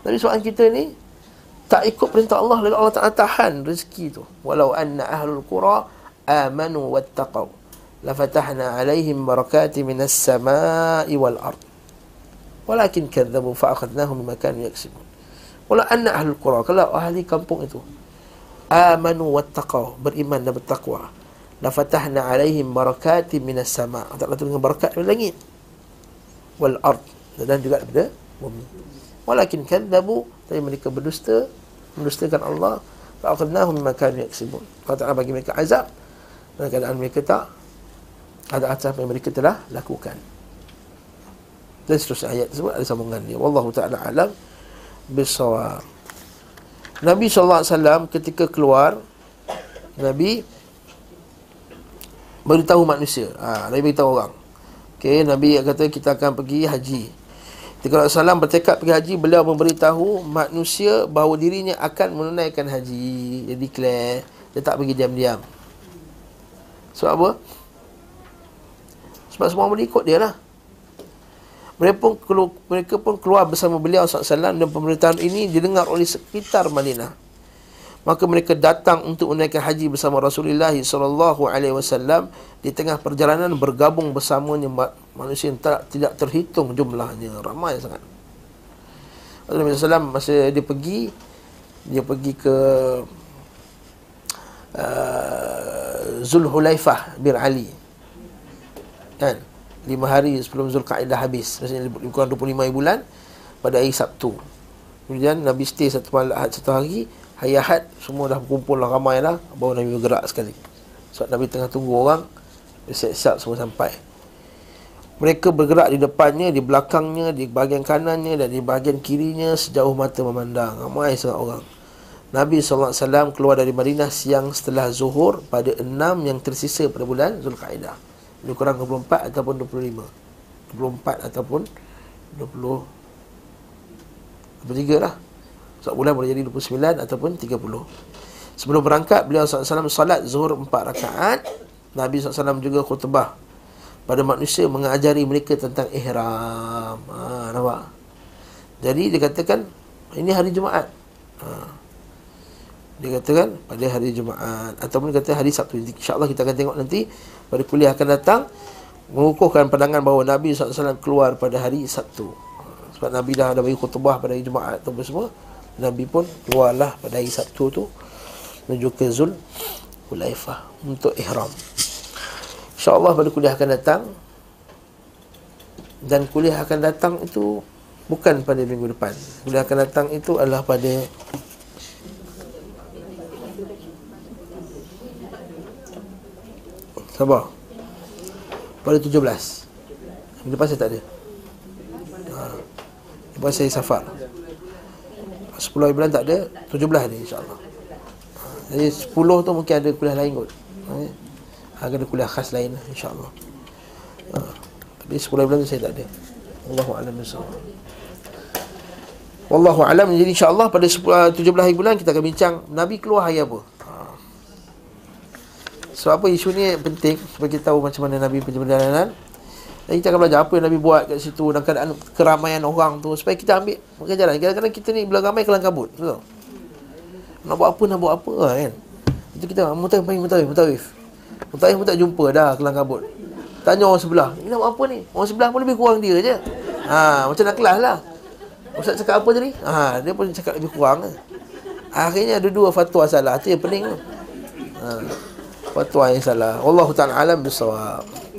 Tapi soalan kita ni tak ikut perintah Allah lalu Allah Taala tahan rezeki tu. Walau anna ahlul qura amanu wattaqau la fatahna alaihim barakati minas samai wal ard. Walakin kadzabu fa akhadnahum bima kanu yaksibun. Walau anna ahlul qura kalau ahli kampung itu amanu wattaqau beriman dan bertakwa la fatahna alaihim barakati minas sama. Allah Taala dengan barakat dari langit wal ard dan juga daripada bumi. Walakin kadzabu tapi mereka berdusta mendustakan Allah. Fa'akhadnahum mimma kanu yaksibun. Allah Ta'ala bagi mereka azab. Dan keadaan mereka tak. Ada atas yang mereka telah lakukan. Dan seterusnya ayat tersebut ada sambungan dia. Wallahu ta'ala alam bisawab. Nabi SAW ketika keluar Nabi beritahu manusia. Ha, Nabi beritahu orang. Okay, Nabi kata kita akan pergi haji Ketika Rasulullah bertekad pergi haji, beliau memberitahu manusia bahawa dirinya akan menunaikan haji. Dia declare, dia tak pergi diam-diam. Sebab apa? Sebab semua boleh ikut dia lah. Mereka pun, keluar, mereka pun keluar bersama beliau SAW dan pemerintahan ini didengar oleh sekitar Madinah. Maka mereka datang untuk menaikkan haji bersama Rasulullah SAW di tengah perjalanan bergabung bersamanya manusia yang tak, tidak terhitung jumlahnya. Ramai sangat. Rasulullah SAW masa dia pergi dia pergi ke uh, Zulhulaifah bin Ali. Kan? Lima hari sebelum Zulkaidah habis. Maksudnya kurang 25 bulan pada hari Sabtu. Kemudian Nabi stay satu malam satu hari Hari Ahad semua dah berkumpul lah ramai lah Baru Nabi bergerak sekali. Sebab Nabi tengah tunggu orang Siap-siap semua sampai. Mereka bergerak di depannya Di belakangnya Di bahagian kanannya Dan di bahagian kirinya Sejauh mata memandang. Ramai sangat orang. Nabi SAW keluar dari Madinah Siang setelah zuhur Pada enam yang tersisa pada bulan Zulkaidah Lebih kurang 24 ataupun 25 24 ataupun 20 23 lah satu bulan boleh jadi 29 ataupun 30 Sebelum berangkat beliau SAW salat zuhur 4 rakaat. Nabi SAW juga khutbah Pada manusia mengajari mereka tentang ihram. Ha, Nampak? Jadi dia katakan Ini hari Jumaat. Ha. Dia katakan pada hari Jumaat. Ataupun kata hari Sabtu. InsyaAllah kita akan tengok nanti Pada kuliah akan datang Mengukuhkan pandangan bahawa Nabi SAW keluar pada hari Sabtu. Ha, Sebab Nabi dah ada bagi khutbah pada hari Jumaat Ataupun semua Nabi pun keluarlah pada hari Sabtu tu menuju ke Zul Hulaifah untuk ihram. InsyaAllah pada kuliah akan datang dan kuliah akan datang itu bukan pada minggu depan. Kuliah akan datang itu adalah pada Sabar. Pada 17. Minggu depan saya tak ada. Ha. Lepas saya safar. 10 hari bulan tak ada 17 ni insyaAllah. Jadi 10 tu mungkin ada kuliah lain kot. Ha, Ada kuliah khas lain insyaAllah. Ha, Tapi 10 hari bulan tu saya tak ada. Allahu'alam Wallahu'alam Jadi insyaAllah pada 10, 17 hari bulan kita akan bincang Nabi keluar hari apa. Ha. Sebab apa isu ni penting Supaya kita tahu macam mana Nabi perjalanan dan kita akan belajar apa yang Nabi buat kat situ dan keadaan keramaian orang tu supaya kita ambil pengajaran. Kadang-kadang kita ni bila ramai kelang kabut. Betul? Nak buat apa, nak buat apa lah, kan? Itu kita mutawif, panggil mutawif, mutawif. Mutawif pun tak jumpa dah kelang kabut. Tanya orang sebelah, ni nak buat apa ni? Orang sebelah pun lebih kurang dia je. Ha, macam nak kelas lah. Ustaz cakap apa tadi? Ha, dia pun cakap lebih kurang lah. Akhirnya ada dua fatwa salah. Itu yang pening tu. Ha, fatwa yang salah. Allah Ta'ala alam bersawab.